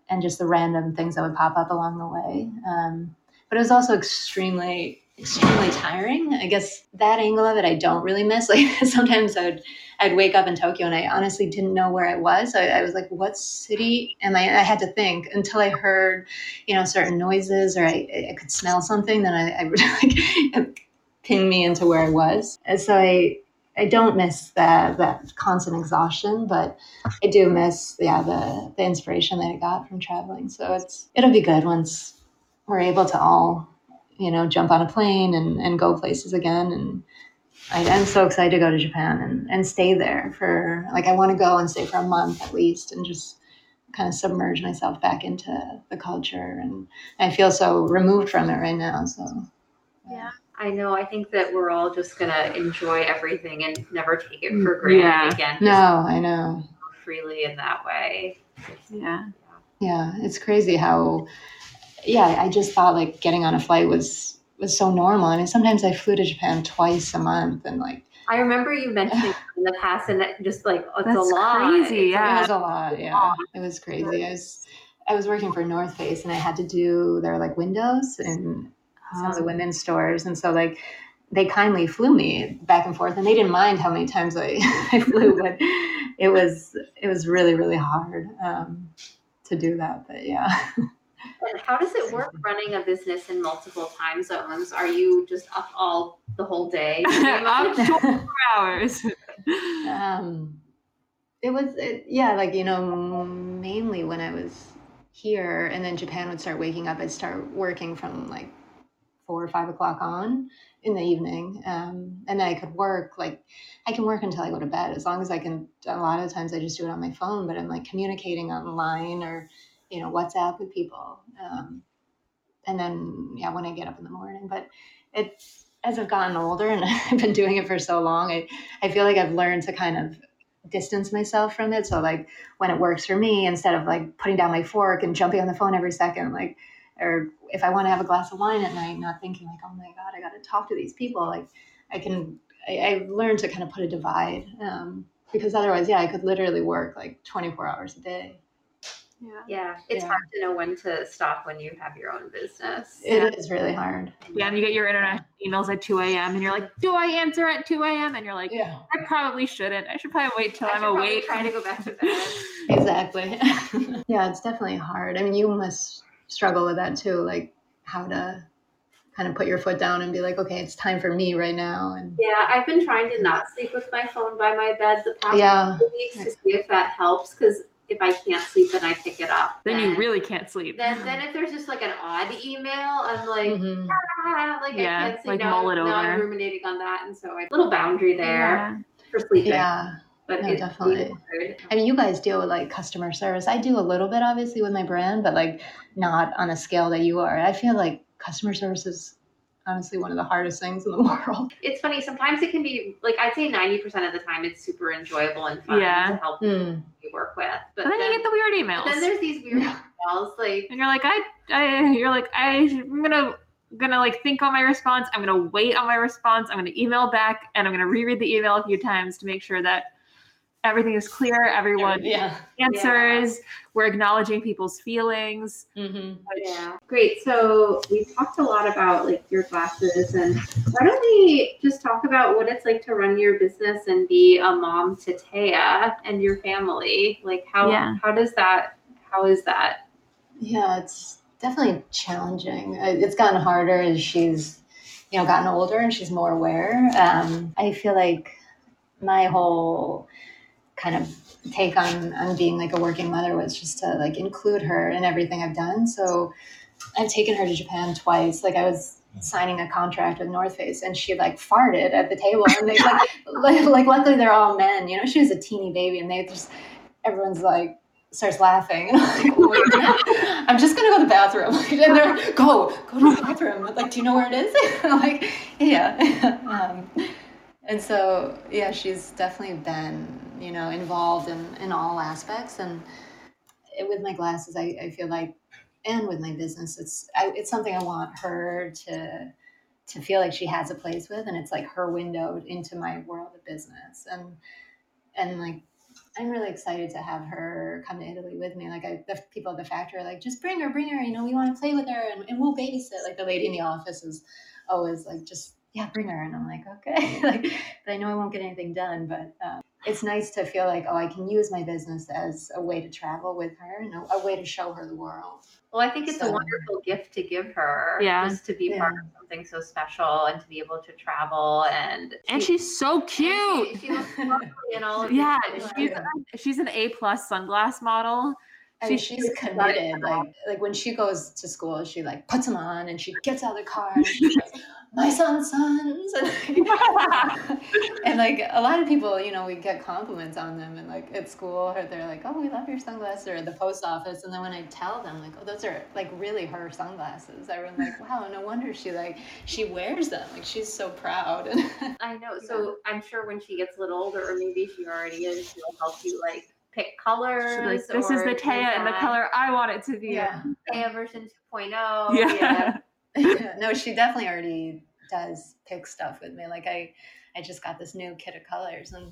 and just the random things that would pop up along the way. Um, but it was also extremely extremely tiring. I guess that angle of it I don't really miss. Like sometimes I would I'd wake up in Tokyo and I honestly didn't know where I was. I, I was like, what city am I? I had to think until I heard, you know, certain noises or I, I could smell something. Then I, I would like ping me into where I was. And so I I don't miss that that constant exhaustion, but I do miss yeah the the inspiration that I got from traveling. So it's it'll be good once we're able to all you know jump on a plane and, and go places again and I, i'm so excited to go to japan and, and stay there for like i want to go and stay for a month at least and just kind of submerge myself back into the culture and i feel so removed from it right now so Yeah. I know. I think that we're all just gonna enjoy everything and never take it for granted Yeah. again. no i know freely in that way. Yeah. yeah it's crazy how yeah i just thought like getting on a flight was was so normal i mean sometimes i flew to japan twice a month and like I remember you mentioning in the past, and just like it's That's a lot. crazy, It's yeah. It was a lot, yeah. It was crazy. I was I was working for North Face and I had to do their like windows in some of the women's stores. And so like they kindly flew me back and forth and they didn't mind how many times I, I flew, but it was it was really, really hard um, to do that. But yeah. And how does it work running a business in multiple time zones? Are you just up all the whole day? Up 24 hours. um, it was it, yeah like you know mainly when i was here and then japan would start waking up i'd start working from like four or five o'clock on in the evening um, and then i could work like i can work until i go to bed as long as i can a lot of times i just do it on my phone but i'm like communicating online or you know whatsapp with people um, and then yeah when i get up in the morning but it's as i've gotten older and i've been doing it for so long i I feel like I've learned to kind of distance myself from it. So like when it works for me, instead of like putting down my fork and jumping on the phone every second, like or if I want to have a glass of wine at night, not thinking like, oh my god, I got to talk to these people. Like I can, I, I've learned to kind of put a divide um, because otherwise, yeah, I could literally work like 24 hours a day. Yeah. Yeah, it's Yeah. hard to know when to stop when you have your own business. It is really hard. Yeah, and you get your international emails at 2 a.m. and you're like, do I answer at 2 a.m.? And you're like, Yeah, I probably shouldn't. I should probably wait till I I'm should probably awake. try to go back to bed. exactly. yeah, it's definitely hard. I mean, you must struggle with that too, like how to kind of put your foot down and be like, okay, it's time for me right now. And Yeah, I've been trying to not sleep with my phone by my bed the past yeah, couple weeks to see if that helps. Because if I can't sleep, then I pick it up. then you really can't sleep. Then, then if there's just like an odd email, I'm like, Mhm. ah, like Yeah, I can't sleep like now. mull it now I'm over. ruminating on that, and so I little boundary there Yeah. for sleeping. yeah. But no, it's definitely. really hard. I mean, you guys deal with like customer service. I do a little bit, obviously, with my brand, but like not on a scale that you are. I feel like customer service is honestly one of the hardest things in the world. It's funny. Sometimes it can be like I'd say ninety percent of the time it's super enjoyable and fun Yeah. to help Mm. you work with. But But then you get the weird emails. but then there's these weird emails like and you're like, I, I, you're like, I, I'm gonna, gonna like think on my response. I'm gonna wait on my response. I'm gonna email back, and I'm gonna reread the email a few times to make sure that everything is clear. Everyone Yeah. answers. We're acknowledging people's feelings. Mm-hmm. Yeah. Great. So we talked a lot about like your classes and why don't we just talk about what it's like to run your business and be a mom to Taya and your family? Like how Yeah. how does that how is that? Yeah, it's definitely challenging. Uh, It's gotten harder as she's, you know, gotten older and she's more aware. Um, I feel like my whole kind of take on on being like a working mother was just to like include her in everything I've done. So I've taken her to Japan twice. Like I was signing a contract with North Face and she like farted at the table and they like, like like luckily they're all men, you know, she was a teeny baby and they just everyone's like starts laughing. And I'm, like, "Oh. I'm just gonna go to the bathroom. And they're like, go, go to the bathroom. Like, do you know where it is? I'm like, yeah. Um, and so, yeah, she's definitely been, you know, involved in, in all aspects. And it, with my glasses, I, I feel like, and with my business, it's I, it's something I want her to to feel like she has a place with, and it's like her window into my world of business. And and like I'm really excited to have her come to Italy with me. Like I, the people at the factory are like, just bring her, bring her. You know, we want to play with her, and, and we'll babysit. Like the lady in the office is always like, just yeah, bring her. And I'm like, okay. like, but I know I won't get anything done. But um, it's nice to feel like, oh, I can use my business as a way to travel with her and a, a way to show her the world. Well, I think it's a wonderful gift to give her. Yeah. Just to be Yeah. part of something so special and to be able to travel and And she's so cute. She, she looks lovely in all of these Yeah, pictures. she's she's an A plus sunglass model. I mean, She's- she's committed. Like, like when she goes to school, she like puts them on and she gets out of the car. And she's like, My son's sons, and, and like a lot of people, you know, we get compliments on them, and like at school, or they're like, "Oh, we love your sunglasses," or at the post office, and then when I tell them, like, "Oh, those are like really her sunglasses," everyone's like, "Wow, no wonder she like she wears them. Like she's so proud." And I know. So I'm sure when she gets a little older, or maybe she already is, she'll help you like pick colors. Like, this is the Taya and the color I want it to be. yeah. Taya version 2.0. Yeah. yeah, no, she definitely already does pick stuff with me. Like I, I just got this new kit of colors, and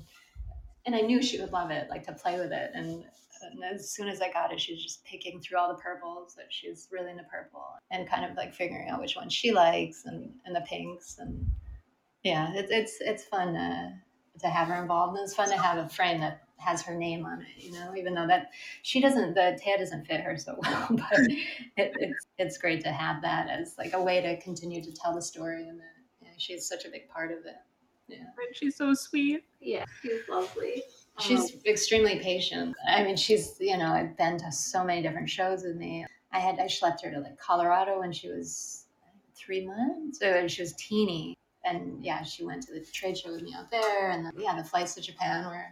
and I knew she would love it, like to play with it. And, and as soon as I got it, she was just picking through all the purples. That she's really into purple, and kind of like figuring out which one she likes, and and the pinks, and yeah, it's it's it's fun to to have her involved, and it's fun to have a friend that has her name on it. You know, even though that she doesn't, the Taya doesn't fit her so well, but it, it's it's great to have that as like a way to continue to tell the story, and that yeah, she's such a big part of it. Yeah, And she's so sweet. Yeah, she's lovely. she's Um, extremely patient. I mean, she's you know I've been to so many different shows with me. I had I schlepped her to like Colorado when she was three months, so she was teeny, and yeah, she went to the trade show with me out there, and then, yeah, the flights to Japan were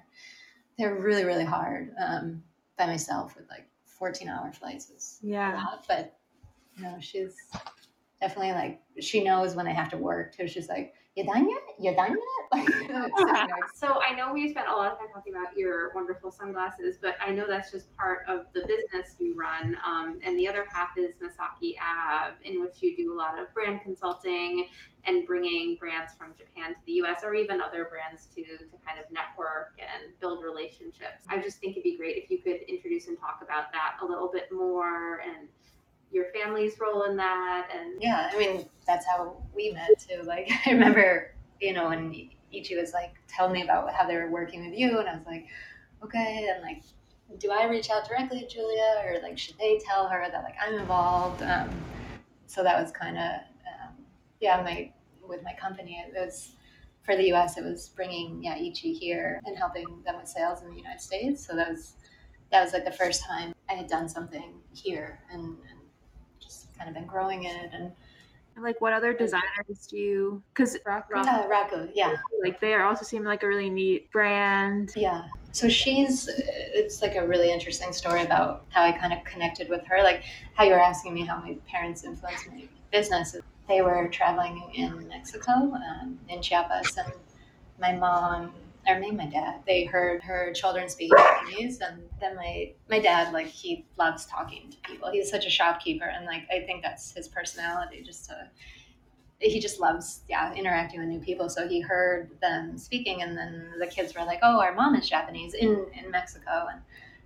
they're really really hard um, by myself with like 14 hour flights a Yeah. lot, but you know she's definitely like she knows when I have to work too. She's like, "You done yet? You done yet?" So I know we spent a lot of time talking about your wonderful sunglasses, but I know that's just part of the business you run. Um, and the other half is Misaki Ave, in which you do a lot of brand consulting and bringing brands from Japan to the US or even other brands to to kind of network and build relationships. I just think it'd be great if you could introduce and talk about that a little bit more and your family's role in that and yeah i mean that's how we met too. Like i remember you know when ichi was like telling me about how they were working with you and i was like okay and like do i reach out directly to julia or like should they tell her that like i'm involved? Um, so that was kind of um, yeah my with my company it was for the us it was bringing yeah ichi here and helping them with sales in the united states. So that was that was like the first time i had done something here and kind of been growing it and like what other designers do you because Raku, uh, Raku yeah. like they are also seem like a really neat brand. Yeah. So she's it's like a really interesting story about how i kind of connected with her like how you were asking me how my parents influenced my business. They were traveling in mexico um, in chiapas and my mom or maybe my dad, they heard her children speak Japanese, and then my my dad, like he loves talking to people. He's such a shopkeeper, and like I think that's his personality, just to he just loves yeah interacting with new people. So he heard them speaking and then the kids were like oh our mom is japanese in in mexico and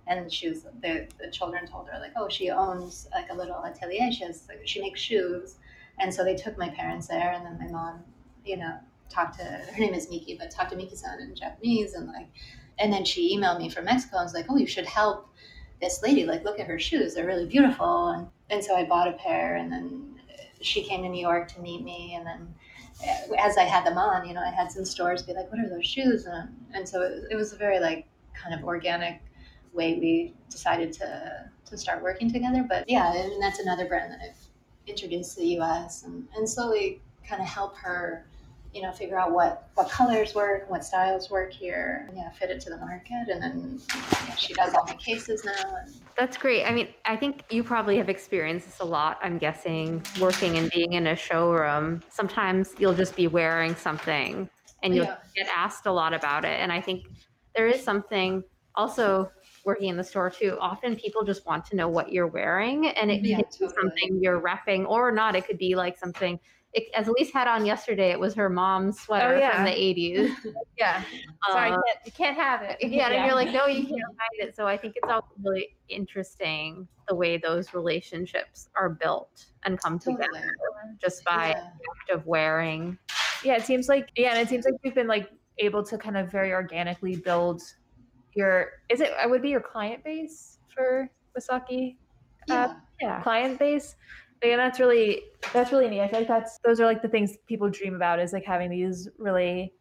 and she was the, the children told her like oh she owns like a little atelier. She has like, she makes shoes. And so they took my parents there and then my mom you know talk to her name is Miki, but talk to Miki-san in Japanese and like and then she emailed me from Mexico and was like, Oh, you should help this lady, like look at her shoes, they're really beautiful and and so I bought a pair and then she came to New York to meet me and then uh, as I had them on, you know, I had some stores be like, What are those shoes? And and so it, it was a very like kind of organic way we decided to to start working together. But yeah, and that's another brand that I've introduced to the US and, and slowly kind of help her you know, figure out what what colors work, what styles work here, and, yeah, fit it to the market, and then yeah, she does all my cases now. And... That's great. I mean, I think you probably have experienced this a lot. I'm guessing working and being in a showroom. Sometimes you'll just be wearing something, and you'll yeah. get asked a lot about it. And I think there is something also working in the store too. Often people just want to know what you're wearing, and it yeah, could totally. be something you're repping or not. It could be like something it, as Elise had on yesterday, it was her mom's sweater oh, yeah. from the 80s. yeah. Sorry, um, you, can't, have it. Yeah, yeah, and you're like, no, you can't hide it. So I think it's all really interesting the way those relationships are built and come together totally. just by yeah. act of wearing. Yeah, it seems like yeah, and it seems like you've been like able to kind of very organically build your is it it would be your client base for Misaki? Uh, yeah, client base and that's really that's really neat. I feel like that's those are like the things people dream about is like having these really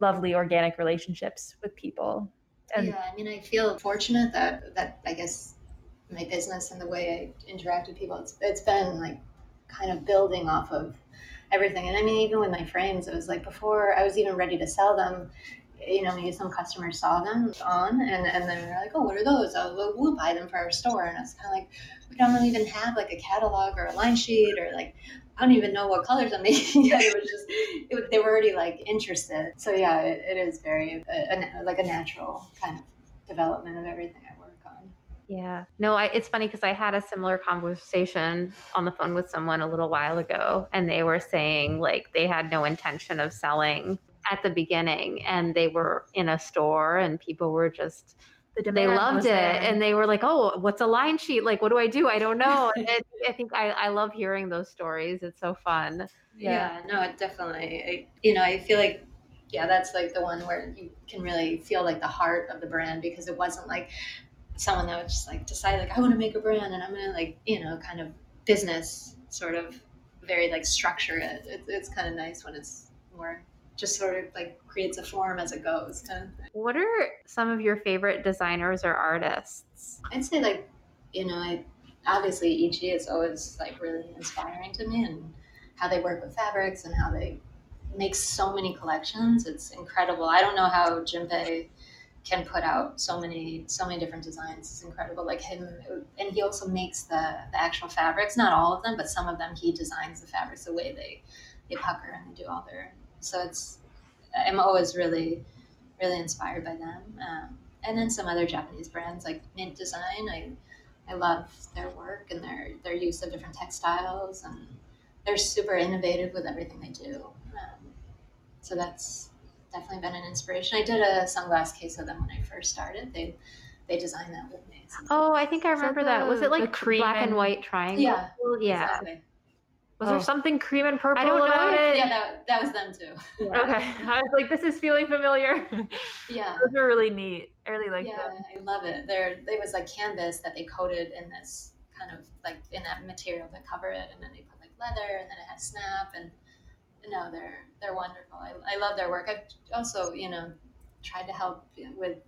lovely organic relationships with people. And yeah, I mean, I feel fortunate that that I guess my business and the way I interact with people, it's it's been like kind of building off of everything. And I mean, even with my frames, it was like before I was even ready to sell them. You know, maybe some customers saw them on, and and then they're like, "Oh, what are those? Oh, we'll, we'll buy them for our store." And it's kind of like, we don't even have like a catalog or a line sheet or like I don't even know what colors I'm making yet. It was just it, they were already like interested. So yeah, it, it is very a, a, like a natural kind of development of everything I work on. Yeah. No, I, it's funny because I had a similar conversation on the phone with someone a little while ago, and they were saying like they had no intention of selling at the beginning, and they were in a store, and people were just the they loved it there. and they were like oh what's a line sheet? Like what do i do? I don't know. And i think I, I love hearing those stories. It's so fun. Yeah, yeah no it definitely I, you know i feel like yeah that's like the one where you can really feel like the heart of the brand because it wasn't like someone that would just like decide like i want to make a brand and i'm gonna like you know kind of business sort of very like structure it, it it's kind of nice when it's more just sort of like creates a form as it goes. What are some of your favorite designers or artists? I'd say like, you know, I obviously Ichi is always like really inspiring to me and how they work with fabrics and how they make so many collections. It's incredible. I don't know how Junpei can put out so many so many different designs. It's incredible. Like him, and he also makes the the actual fabrics. Not all of them, but some of them he designs the fabrics the way they they pucker and they do all their. So it's I'm always really really inspired by them. Um, and then some other Japanese brands like Mint Design. I I love their work and their their use of different textiles and they're super innovative with everything they do. Um, so that's definitely been an inspiration. I did a sunglass case of them when I first started. They they designed that with me. So Oh, I think I remember that. Was it like cream black and and- white triangle? Yeah, Yeah. exactly. Was Oh. there something cream and purple I don't know about if- it? Yeah, that, that was them too. Okay. I was like, this is feeling familiar. Yeah. Those are really neat. I really like yeah, them. I love it. There, it was like canvas that they coated in this kind of like in that material to cover it, and then they put like leather, and then it had snap, and no, they're they're wonderful. I, I love their work. I've also, you know, tried to help with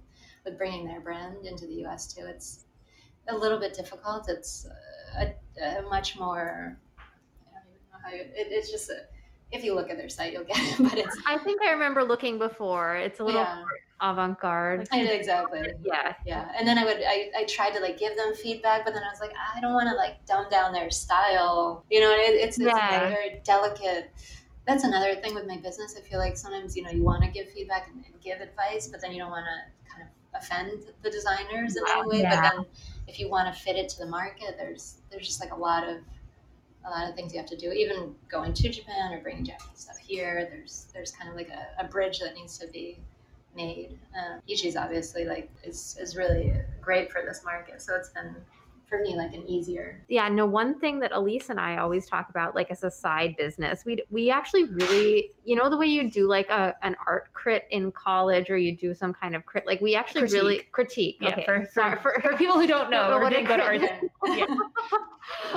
with bringing their brand into the U.S. too. It's a little bit difficult. It's uh, a, a much more. I don't even know how you, it, it's just a, if you look at their site, you'll get it. But it's I think I remember looking before. It's a little yeah, avant garde. I- exactly. Yeah. Yeah, and then I would I, I tried to like give them feedback, but then I was like I don't want to like dumb down their style. You know, it, it's it's Yeah. a very delicate. That's another thing with my business. I feel like sometimes you know you want to give feedback and, and give advice, but then you don't want to kind of offend the designers in any way. Yeah. But then if you want to fit it to the market, there's there's just like a lot of a lot of things you have to do. Even going to Japan or bringing Japanese stuff here, there's there's kind of like a, a bridge that needs to be made. Um, Ichi's obviously like is is really great for this market, so it's been for me like an easier. Yeah, no, one thing that Elise and I always talk about, like as a side business, we we actually really, you know, the way you do like a an art crit in college, or you do some kind of crit, like we actually really critique. Yeah, okay, for, sorry for, for people who don't know, know what didn't a go to art. Yeah.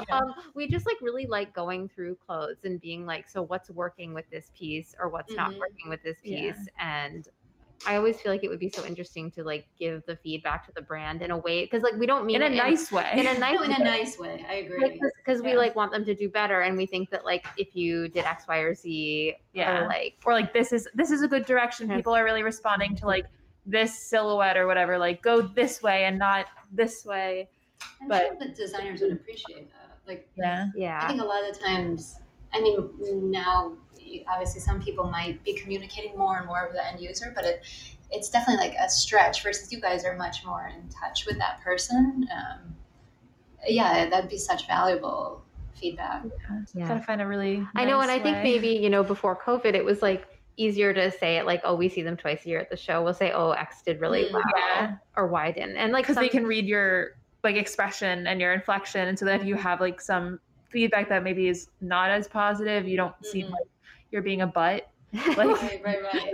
Yeah. um, we just like really like going through clothes and being like, so what's working with this piece or what's not Mhm. working with this Yeah. piece? And I always feel like it would be so interesting to like give the feedback to the brand in a way because like we don't mean in a it nice way. in a nice No, in a way nice way. I agree. because we Yeah. like want them to do better and we think that like if you did X, Y, or Z Yeah. or like or like this is this is a good direction. Mhm. People are really responding to like this silhouette or whatever. Like go this way and not this way. I'm but- sure that designers would appreciate that. Like Yeah. yeah. I think a lot of times, I mean, now you- obviously some people might be communicating more and more with the end user, but it it's definitely like a stretch versus you guys are much more in touch with that person. Um, yeah, that'd be such valuable feedback. Yeah. Gotta find a really. I know and I nice think maybe you know before COVID it was like easier to say it like oh we see them twice a year at the show we'll say oh X did really Mm, well yeah. or Y didn't and like because they can read your like expression and your inflection, and so that if you have like some feedback that maybe is not as positive, you don't seem Mhm. like you're being a butt. Like Right, right, right.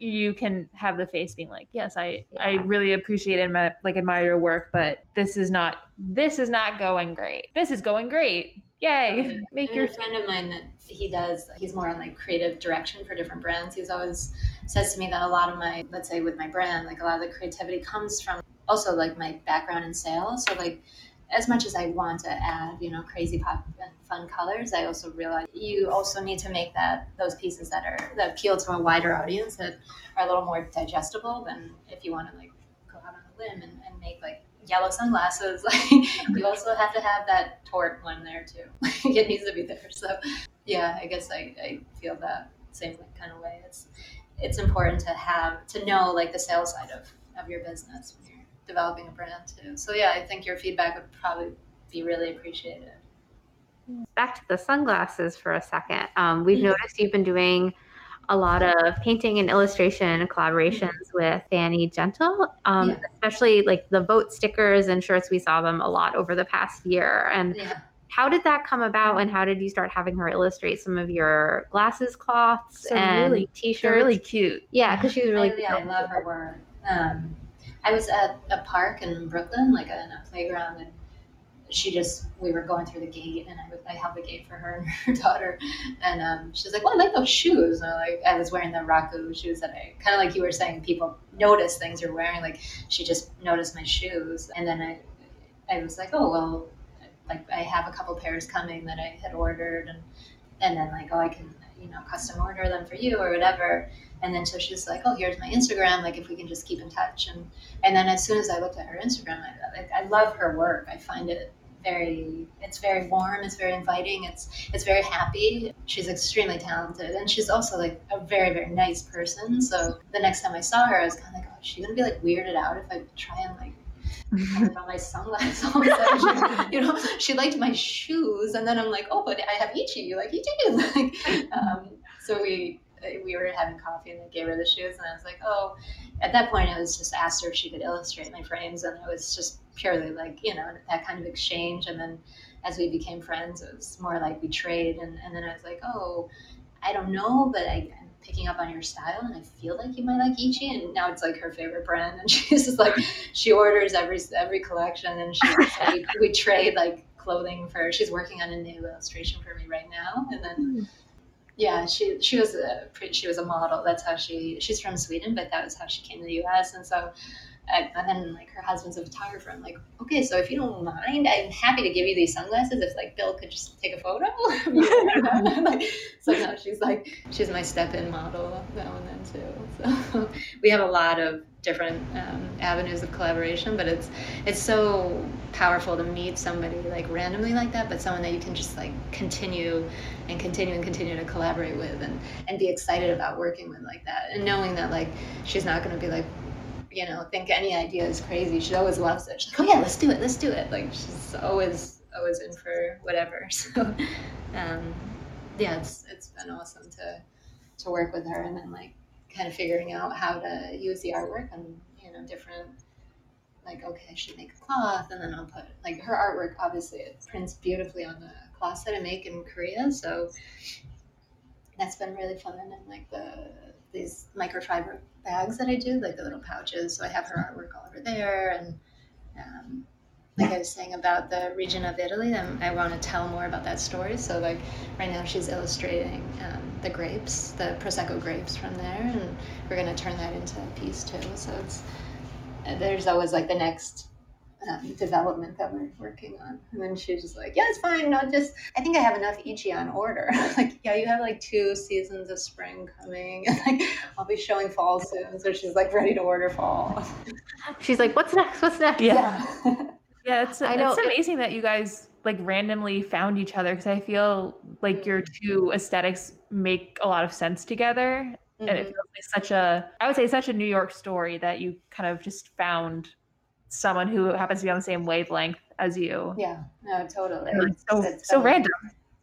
you can have the face being like, yes, I I really appreciate and uh, like admire your work, but this is not this is not going great. This is going great. Yay! Make your a friend of mine that he does he's more on like creative direction for different brands he's always says to me that a lot of my let's say with my brand like a lot of the creativity comes from also like my background in sales so like as much as i want to add you know crazy pop and fun colors i also realize you also need to make that those pieces that are that appeal to a wider audience that are a little more digestible than if you want to like go out on a limb and, and make like yellow sunglasses. Like you also have to have that tort one there too. It needs to be there. So yeah i guess i, I feel that same kind of way. It's it's important to have to know like the sales side of, of your business when you're developing a brand too so yeah i think your feedback would probably be really appreciated back to the sunglasses for a second. Um, we've Mhm. noticed you've been doing a lot of painting and illustration collaborations with Fanny Gentle, um, Yeah. especially like the vote stickers and shirts. We saw them a lot over the past year. And yeah how did that come about? And how did you start having her illustrate some of your glasses, cloths, So and really- t-shirts? Really cute. yeah, because she was really I, yeah, I love her work. Um, I was at a park in Brooklyn, like in a playground, and she just we were going through the gate, and I, was- I held the gate for her and her daughter, and um, she's like, "Well, I like those shoes." And I like I was wearing the Raku shoes that I kind of like you were saying, people notice things you're wearing. Like she just noticed my shoes, and then I I was like, "Oh well." Like I have a couple pairs coming that I had ordered, and and then like oh I can you know custom order them for you or whatever. And then so she's like, oh here's my Instagram. Like if we can just keep in touch. And and then as soon as I looked at her Instagram, I, I, I love her work. I find it very it's very warm it's very inviting it's it's very happy she's extremely talented and she's also like a very very nice person so the next time i saw her i was kind of like oh is she gonna be like weirded out if i try and like my sunglasses all of a sudden, you know she liked my shoes and then i'm like oh but i have ichi you like ichi like um, so we we were having coffee and I gave her the shoes and I was like, oh, at that point I was just asked her if she could illustrate my frames and it was just purely like, you know, that kind of exchange. And then as we became friends, it was more like we trade. And, and then I was like, oh, I don't know, but I, am picking up on your style and I feel like you might like Ichi. And now it's like her favorite brand. And she's just like, she orders every, every collection and she, we, we trade like clothing for, she's working on a new illustration for me right now. And then, hmm yeah, she she was a she was a model. That's how she she's from Sweden, but that was how she came to the U.S. And so, I, and then like her husband's a photographer. I'm like, okay, so if you don't mind, I'm happy to give you these sunglasses. If like Bill could just take a photo. so now she's like she's my step-in model now and then too. So we have a lot of different um, avenues of collaboration but it's it's so powerful to meet somebody like randomly like that but someone that you can just like continue and continue and continue to collaborate with and and be excited about working with like that and knowing that like she's not going to be like you know think any idea is crazy she always loves it she's like oh yeah let's do it let's do it. Like she's always always in for whatever so um yeah it's it's been awesome to to work with her and then like kind of figuring out how to use the artwork and you know different like okay I should make a cloth and then I'll put like her artwork obviously it prints beautifully on the cloth that I make in Korea so that's been really fun and like the these microfiber bags that I do like the little pouches so I have her artwork all over there and um, like I was saying about the region of Italy, I'm, i want to tell more about that story. So, like right now, she's illustrating um, the grapes, the prosecco grapes from there, and we're going to turn that into a piece too. So it's there's always like the next um, development that we're working on. And then she's just like, yeah, it's fine. No, just, I think I have enough Ichi on order. like, yeah, you have like two seasons of spring coming. And like, I'll be showing fall soon. So she's like ready to order fall. She's like, what's next? What's next? Yeah. yeah. Yeah, it's I know it's amazing that you guys like randomly found each other because I feel like your two aesthetics make a lot of sense together. Mm-hmm. And it mm-hmm. feels like such a I would say such a New York story that you kind of just found someone who happens to be on the same wavelength as you. Yeah, no, totally. It's so it's so random.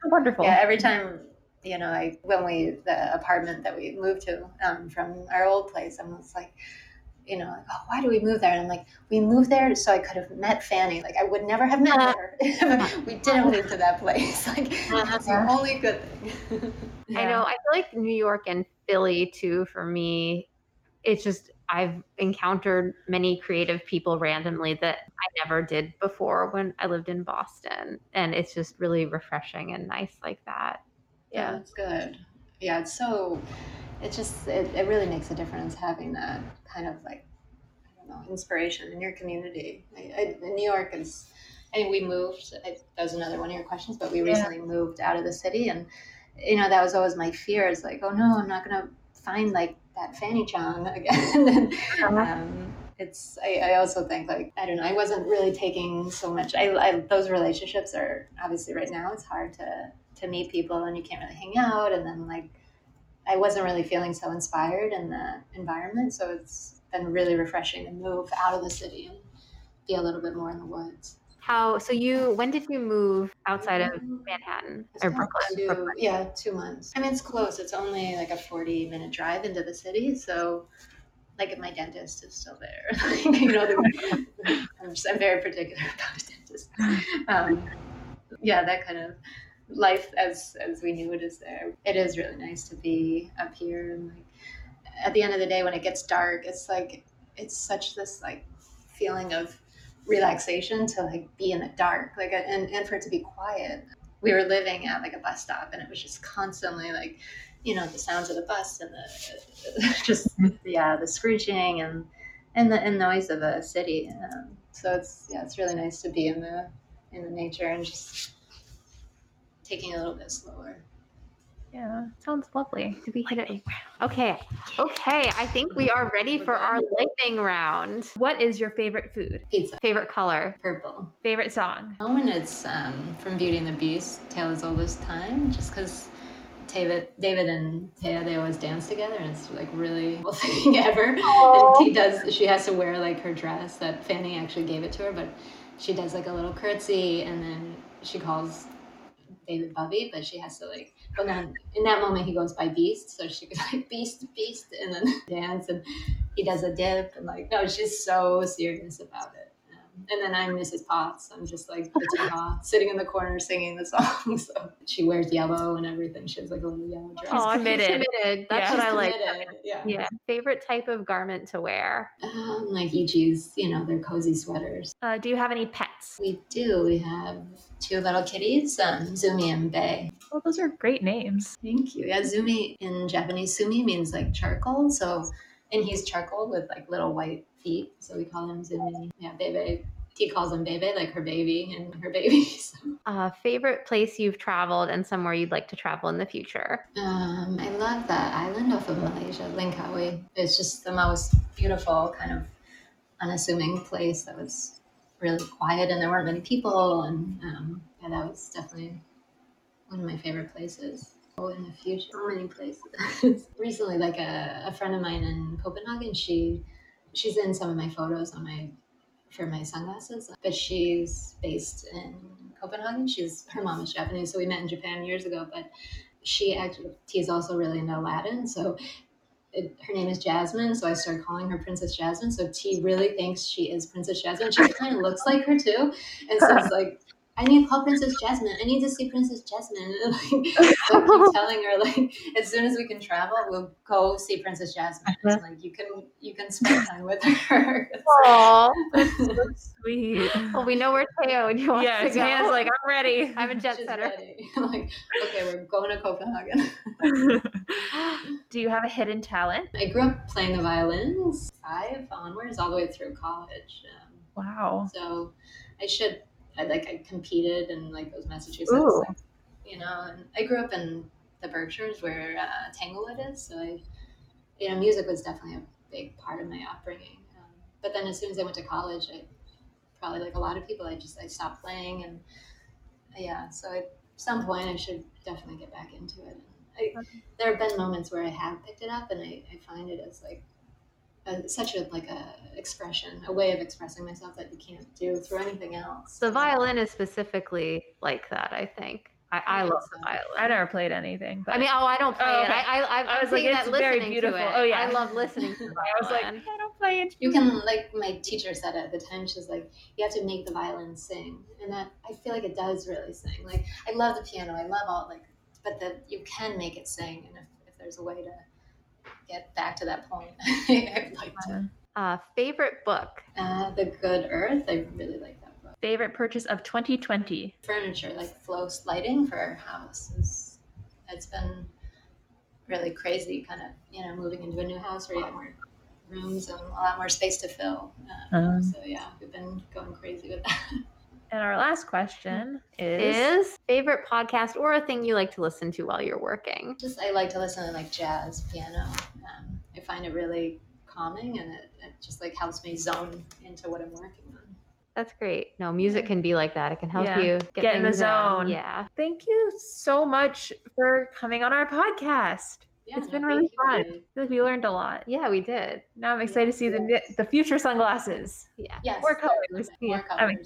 So wonderful. Yeah, every time you know, I when we the apartment that we moved to um, from our old place, I'm just like you know, like, oh, why do we move there? And I'm like, we moved there so I could have met Fanny. Like, I would never have met her. we didn't move to that place. Like, that's the only good thing. yeah. I know. I feel like New York and Philly, too, for me, it's just, I've encountered many creative people randomly that I never did before when I lived in Boston. And it's just really refreshing and nice like that. Yeah, yeah it's good. Yeah, it's so it just it, it really makes a difference having that kind of like I don't know inspiration in your community. I, I, New York is. I mean, we moved. I, that was another one of your questions, but we yeah. recently moved out of the city, and you know that was always my fear. Is like, oh no, I'm not gonna find like that Fanny Chong again. and, uh-huh. um, it's. I, I, also think like I don't know. I wasn't really taking so much. I, I those relationships are obviously right now. It's hard to to meet people, and you can't really hang out, and then like I wasn't really feeling so inspired in the environment. So it's been really refreshing to move out of the city and be a little bit more in the woods. How so? You when did you move outside of Manhattan or Brooklyn? Do, Brooklyn? Yeah, two months. I mean, it's close. It's only like a forty-minute drive into the city. So, like, my dentist is still there. you know, I'm, just, I'm very particular about a dentist. Um, yeah, that kind of life as as we knew it is there. It is really nice to be up here and like at the end of the day when it gets dark, it's like it's such this like feeling of relaxation to like be in the dark like and, and for it to be quiet we were living at like a bus stop and it was just constantly like you know the sounds of the bus and the just yeah the screeching and and the and noise of a city um, so it's yeah it's really nice to be in the in the nature and just taking a little bit slower. Yeah, sounds lovely. Did we hit it? Okay. Okay. I think we are ready for our lightning round. What is your favorite food? Pizza. Favorite color? Purple. Favorite song? Oh, and it's um, from Beauty and the Beast, Tale as Old as Time, just because David, David and Taya, they always dance together, and it's like really cool thing ever. And he does, she has to wear like her dress that Fanny actually gave it to her, but she does like a little curtsy, and then she calls David Bubby, but she has to like, but then in that moment he goes by Beast, so she goes like Beast, Beast, and then dance, and he does a dip, and like, no, she's so serious about it. And then I'm Mrs. Potts. I'm just like the teapot, sitting in the corner singing the song. So she wears yellow and everything. She has like a little yellow dress. She's Aw, committed. committed. That's Yeah. what I like. Yeah. Yeah. Favorite type of garment to wear? Um, like Ichi's, you know, they're cozy sweaters. Uh, do you have any pets? We do. We have two little kitties, um, Zumi and Bay. Well, those are great names. Thank you. Yeah, Zumi in Japanese, Sumi means like charcoal. So, and he's charcoal with like little white So we call him Zumi. Yeah, Bebe. He calls him Bebe, like her baby and her baby. So, Uh, favorite place you've traveled and somewhere you'd like to travel in the future? um, I love that island off of Malaysia, Langkawi. It's just the most beautiful, kind of unassuming place that was really quiet and there weren't many people. And um, yeah, that was definitely one of my favorite places. Oh, in the future, so many places. Recently, like a, a friend of mine in Copenhagen, she she's in some of my photos on my for my sunglasses, but she's based in Copenhagen. She's her mom is Japanese, so we met in Japan years ago. But she actually is also really into Aladdin, so it, her name is Jasmine. So I started calling her Princess Jasmine. So T really thinks she is Princess Jasmine. She kind of looks like her too, and so it's like. I need to call Princess Jasmine. I need to see Princess Jasmine. like, so I keep telling her like as soon as we can travel, we'll go see Princess Jasmine. It's like you can you can spend time with her. Aww. Sweet. well, we know where Teo and you want yeah, to go. Taya's like, I'm ready. I'm a jet She's setter. ready. like, okay, we're going to Copenhagen. do you have a hidden talent? I grew up playing the violins, five onwards, all the way through college. Um, Wow. so I should, I like, I competed in like those Massachusetts, like, you know, and I grew up in the Berkshires where uh, Tanglewood is. So I, you know, music was definitely a big part of my upbringing. Um, but then as soon as I went to college, I probably like a lot of people, I just I stopped playing and yeah. So at some point, I should definitely get back into it. And I, there have been moments where I have picked it up, and I, I find it as like a, such a like a expression, a way of expressing myself that you can't do through anything else. The violin is specifically like that, I think. I, I I love so. the violin. I never played anything. But I mean, oh, I don't play Oh, it. okay. I, I, I, I I was like, that it's very listening beautiful. It. Oh, yeah. I love listening to the I was like. I don't play it. You can like my teacher said at the time. She's like, you have to make the violin sing, and that I feel like it does really sing. Like I love the piano, I love all like, but that you can make it sing, and if, if there's a way to get back to that point, I'd like to. Uh, favorite book? Uh, the Good Earth, I really like that book. Favorite purchase of 2020? Furniture like flow lighting for our house is it's been really crazy. Kind of you know moving into a new house where you have more rooms and a lot more space to fill. Uh, Um, so yeah, we've been going crazy with that. and our last question is, Is favorite podcast or a thing you like to listen to while you're working? Just I like to listen to like jazz, piano. Um, I find it really calming, and it, it just like helps me zone into what I'm working on. That's great. No, music can be like that. It can help Yeah. you get, Get in the things down. zone. Yeah. thank you so much for coming on our podcast. Yeah, It's no, been really you. fun. I feel like we learned a lot. Yeah, we did. Now I'm excited to see the the future sunglasses. Yeah. Yes, More colors. More Yeah, I'm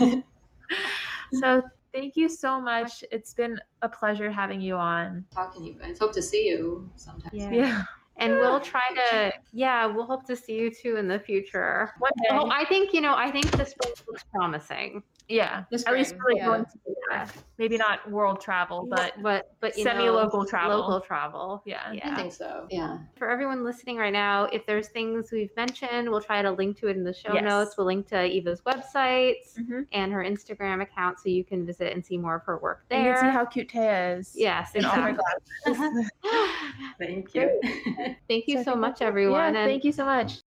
colors. So thank you so much. It's been a pleasure having you on. Talking to you guys. Hope to see you sometime. Yeah. Yeah. And we'll try to, yeah, we'll hope to see you too in the future. One day. Oh, I think, you know, I think this looks promising. Yeah. This At least spring, for like yeah. going to yeah. maybe not world travel, but but, but you semi-local travel. Local travel. yeah. Yeah. I think so. Yeah. For everyone listening right now, if there's things we've mentioned, we'll try to link to it in the show Yes. notes. We'll link to Eva's websites Mm-hmm. and her Instagram account so you can visit and see more of her work You there. can see how cute Taya is. yes, In all her exactly. glasses. Thank you. Thank you So so much, everyone. Yeah, and thank you so much.